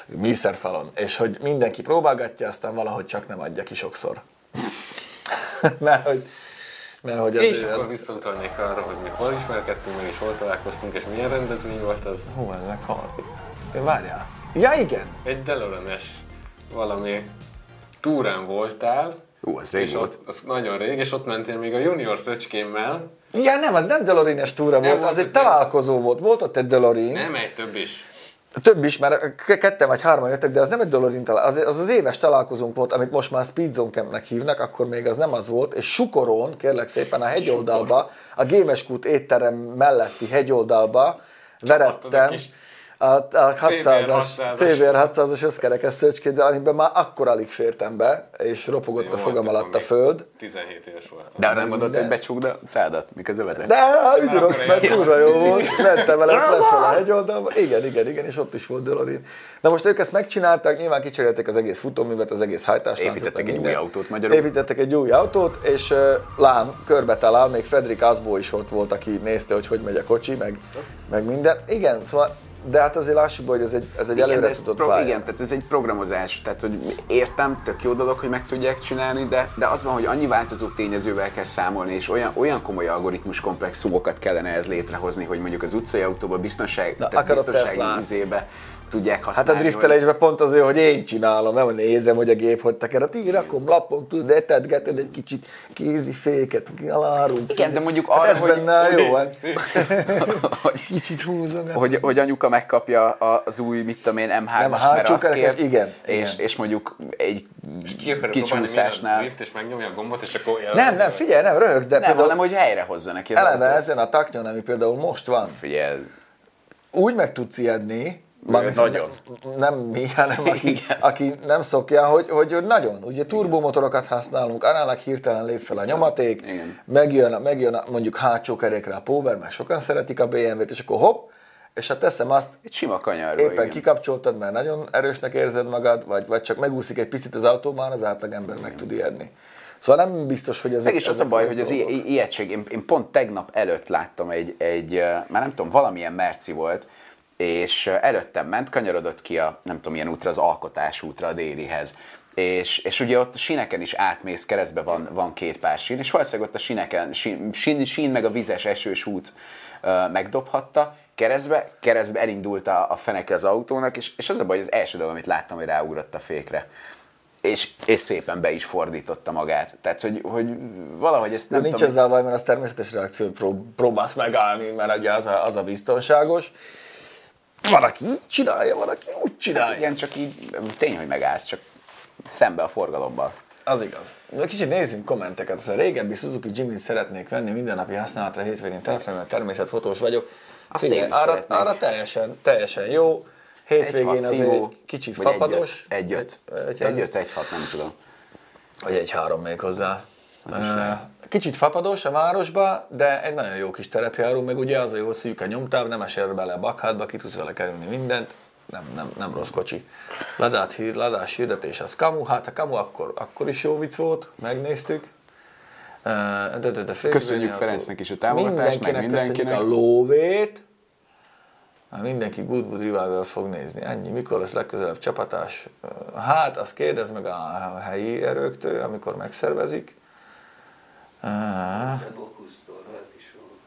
műszerfalon, és hogy mindenki próbálgatja, aztán valahogy csak nem adja ki sokszor. mert hogy, mert hogy És azért akkor visszautalnék arra, hogy mi hol ismerkedtünk meg, és hol találkoztunk, és milyen rendezvény volt az. hú, ez meg hol? Várjál. Ja, igen. Egy Delorenes valami túrán voltál, Ú, az rég és volt. ott, az nagyon rég, és ott mentél még a junior szöcskémmel. Ja, nem, az nem Delorines túra volt, volt az egy találkozó volt. Volt ott egy Delorin. Nem egy több is. Több is, mert k- ketten vagy hárman jöttek, de az nem egy Dolorin találkozó, az, az az éves találkozónk volt, amit most már Speed Zone Campnek hívnak, akkor még az nem az volt, és Sukoron, kérlek szépen, a hegyoldalba, a Gémes kút étterem melletti hegyoldalba verettem kis a, a 600-as, 600-as. CBR 600-as összkerekes szöcskét, de amiben már akkor alig fértem be, és ropogott a Jó, fogam hát alatt a föld. 17 éves voltam. De nem mondod, hogy becsukd a szádat, miközben vezet? De ügyörögsz, akkor mert kurva jó volt. Mentem vele lefelé a hegyoldalba. Igen, igen, igen, és ott is volt Delorin. Na most ők ezt megcsinálták, nyilván kicserélték az egész futóművet, az egész hajtásláncot. Építettek egy új autót magyarul. Építettek egy új autót, és uh, lám, körbe talál, még Fredrik Asbo is ott volt, aki nézte, hogy hogy megy a kocsi, meg, meg minden. Igen, szóval, de hát azért lássuk be, hogy ez egy, ez egy Igen, előre ez tudott pro- pálya. Igen, tehát ez egy programozás, tehát hogy értem, tök jó dolog, hogy meg tudják csinálni, de, de az van, hogy annyi változó tényezővel kell számolni, és olyan, olyan komoly algoritmus komplexumokat kellene ez létrehozni, hogy mondjuk az utcai autóba biztonság, Na, tehát biztonsági izébe tudják Hát használni. a driftelésben pont azért, hogy én csinálom, nem nézem, hogy a gép hogy teker. Így rakom, lapom, tudod, etetgeted egy kicsit kézi féket, alárunk. Igen, de mondjuk hát arra, ez hogy- benne jó, hát hogy, kicsit húzom. hogy, hogy anyuka megkapja a- az új, mit tudom én, M3-as, Nem, mert azt kér, igen, és, igen. és mondjuk egy kicsúszásnál. drift, és megnyomja a gombot, és akkor Nem, nem, figyelj, nem röhögsz, de Nem, például hanem hogy helyre hozza neki az eleve ezen a taknyon, ami például most van, Figyelj, úgy meg tudsz ijedni, mármint, nagyon. Nem, nem mi, hanem aki, aki nem szokja, hogy, hogy, hogy nagyon. Ugye turbomotorokat használunk, arának hirtelen lép fel a nyomaték, Igen. megjön, megjön a, mondjuk hátsó kerékre a power, mert sokan szeretik a BMW-t, és akkor hopp, és ha teszem azt, egy sima kanyarról, éppen igen. kikapcsoltad, mert nagyon erősnek érzed magad, vagy, vagy csak megúszik egy picit az autó, már az átlagember meg tud ijedni. Szóval nem biztos, hogy ez Meg is az a baj, hogy az i- ijegység, én, én pont tegnap előtt láttam egy, egy, már nem tudom, valamilyen merci volt, és előttem ment, kanyarodott ki a, nem tudom, milyen útra, az alkotás útra, a délihez. És, és ugye ott a síneken is átmész, keresztbe van, van két pár sín, és valószínűleg ott a síneken, sín, sín, sín meg a vizes esős út ö, megdobhatta, keresztbe, keresztbe elindult a, a feneke az autónak, és, és az a baj, hogy az első dolog, amit láttam, hogy ráugrott a fékre. És, és szépen be is fordította magát. Tehát, hogy, hogy valahogy ezt Nem nem nincs tudom, ezzel baj, mert az természetes reakció, hogy prób- próbálsz megállni, mert ugye az a, az a biztonságos. Van, aki így csinálja, van, aki úgy csinálja. Hát igen, csak így tény, hogy megállsz, csak szembe a forgalommal. Az igaz. Na, Kicsit nézzünk kommenteket. Az a régebbi Suzuki Jimny szeretnék venni mindennapi használatra hétvégén telepre, mert természetfotós vagyok. Azt Figyelj, én is arra, szeretnék. arra teljesen, teljesen jó. Hétvégén hat azért egy kicsit fapados. Egy öt. Egy, Egy öt, egy hat, nem tudom. Vagy egy három még hozzá. Az is Ö, lehet. Kicsit fapados a városba, de egy nagyon jó kis terepjáró, meg ugye az a jó szűk a nyomtáv, nem esél bele a bakhátba, ki tudsz vele kerülni mindent. Nem, nem, nem rossz kocsi. Ladát, hír, ladás hirdetés az kamu, hát a kamu akkor, akkor is jó vicc volt, megnéztük. De, de, de Köszönjük Ferencnek is a támogatást, meg mindenkinek. a lóvét. Mindenki Goodwood Revival fog nézni. Ennyi. Mikor lesz legközelebb csapatás? Hát, azt kérdez meg a helyi erőktől, amikor megszervezik. Ah, Bokusztól, hát is van.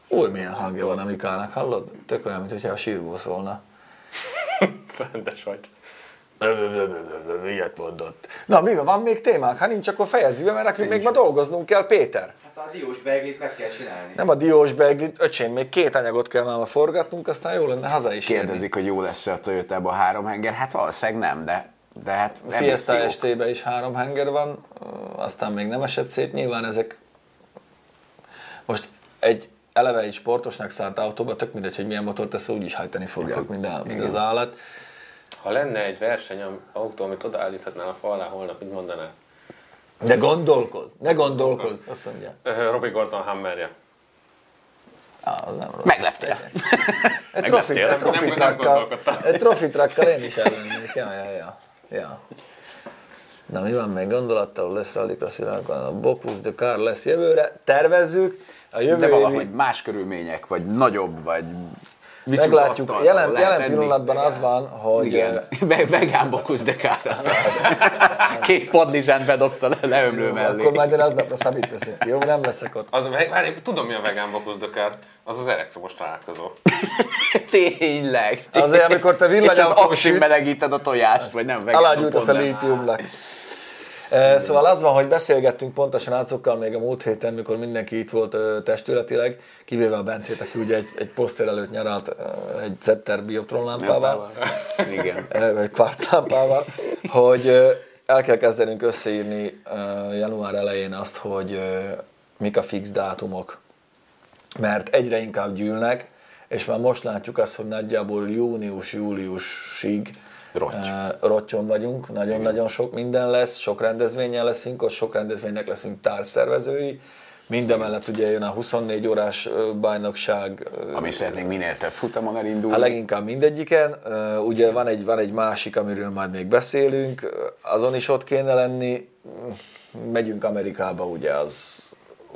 Új, milyen hangja van a Mikának, hallod? Tök olyan, mintha a sírból szólna. Rendes vagy. Ilyet mondott. Na, mi van? Van még témánk? Ha nincs, akkor fejezzük be, mert nekünk még ma dolgoznunk kell, Péter. Hát a diós beiglit meg kell csinálni. Nem a diós beiglit, öcsém, még két anyagot kell nála forgatnunk, aztán jó lenne haza is érni. Kérdezik, hogy jó lesz-e a toyota a három henger. Hát valószínűleg nem, de, de hát Fiesta. ST-be is három henger van, aztán még nem esett szét, nyilván ezek most egy eleve egy sportosnak szánt autóba, tök mindegy, hogy milyen motort tesz, úgyis hajtani fogják, mind, a, mind az állat. Ha lenne egy verseny autó, amit odaállíthatnál a fal alá holnap, így mondaná. De gondolkozz, ne gondolkozz, azt mondja. Ö, Robbie Gordon Hammerje. Az nem rossz. Megleptél. Egy trofi, Megleptél, egy nem- trofi nem- nem truckkal, gondolkodtam. egy trofi truckkal én is ellennék. Ja, ja, ja. ja. Na mi van még gondolattal, lesz rallycross világon, a Bocuse de Car lesz jövőre, tervezzük, a jövő De évi- valahogy más körülmények, vagy nagyobb, vagy Meglátjuk, asztaltól jelen, jelen pillanatban az van, hogy Igen, Ve- vegán bokusz de kár az az. Két padlizsánt bedobsz a le- leömlő mellé. akkor majd én aznapra szabít veszek jó? Nem leszek ott. Az, várj, tudom mi a vegán bakuzdökár, az az elektromos találkozó. Tényleg. Azért, amikor te És az villanyautón aksin sütsz, melegíted a tojást, vagy nem vegán. alágyújtasz a lítiumnak. Szóval az van, hogy beszélgettünk pontosan Ácokkal még a múlt héten, mikor mindenki itt volt testületileg, kivéve a Bencét, aki ugye egy, egy poszter előtt nyaralt egy Scepter bioptron lámpával, Igen. vagy kvarclámpával, hogy ö, el kell kezdenünk összeírni január elején azt, hogy mik a fix dátumok, mert egyre inkább gyűlnek, és már most látjuk azt, hogy nagyjából június-júliusig Rotty. rottyon vagyunk, nagyon-nagyon sok minden lesz, sok rendezvényen leszünk, ott sok rendezvénynek leszünk társszervezői, Mindemellett ugye jön a 24 órás bajnokság, Ami szeretnénk minél több futamon elindulni. a leginkább mindegyiken. Ugye van egy, van egy másik, amiről majd még beszélünk, azon is ott kéne lenni. Megyünk Amerikába, ugye az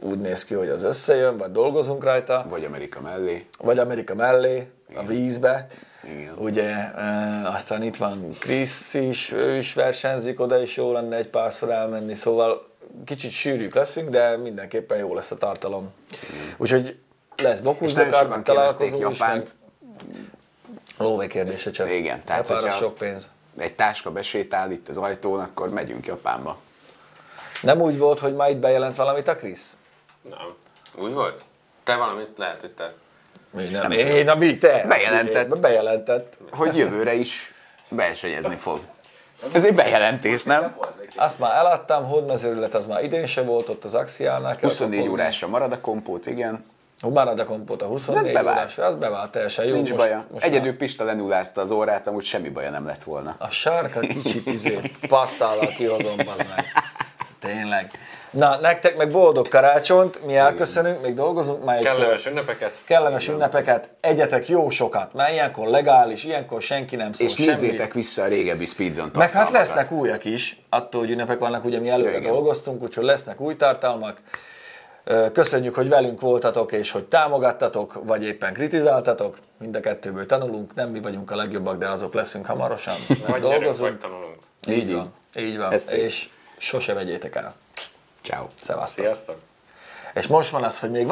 úgy néz ki, hogy az összejön, vagy dolgozunk rajta, Vagy Amerika mellé. vagy Amerika mellé, a vízbe. Igen. Ugye, e, aztán itt van Krisz is, ő is versenyzik, oda is jó lenne egy párszor elmenni, szóval kicsit sűrűk leszünk, de mindenképpen jó lesz a tartalom. Úgyhogy lesz sokan kérdezték találkozunk is, meg Japánt. lóvé kérdése csak. Igen, tehát Japánra hogyha- sok pénz. Egy táska besétál itt az ajtón, akkor megyünk Japánba. Nem úgy volt, hogy ma itt bejelent valamit a Krisz? Nem. Úgy volt? Te valamit lehet, hogy te. Mi nem? Én, na mi, te? Bejelentett. Bejelentett. Hogy jövőre is versenyezni fog. Ez egy bejelentés, nem? Azt már eladtam, hódmezőrület az már idén se volt ott az Axiánál. kell 24 kapkodni. órásra marad a kompót, igen. Hú, már ad a kompót a 24 Ez bevált. órásra, az bevált teljesen jó. Nincs most, baja. Most Egyedül Pista lenullázta az órát, amúgy semmi baja nem lett volna. A sárka kicsit izé, pasztállal kihozom, bazd meg. Tényleg. Na, nektek meg boldog karácsonyt, mi elköszönünk, még dolgozunk már egy Kellemes ünnepeket. Kellemes ünnepeket, egyetek jó sokat, mert ilyenkor legális, ilyenkor senki nem szól És semmi. nézzétek vissza a régebbi Speedzone Meg hát lesznek újak is, attól, hogy ünnepek vannak, ugye mi előre Igen. dolgoztunk, úgyhogy lesznek új tartalmak. Köszönjük, hogy velünk voltatok, és hogy támogattatok, vagy éppen kritizáltatok. Mind a kettőből tanulunk, nem mi vagyunk a legjobbak, de azok leszünk hamarosan. Vagy gyerek, vagy dolgozunk. tanulunk. Így van, így van. Ez szép. És sose vegyétek el. Ciao. Szevasztok. Sziasztok! És most van az, hogy még van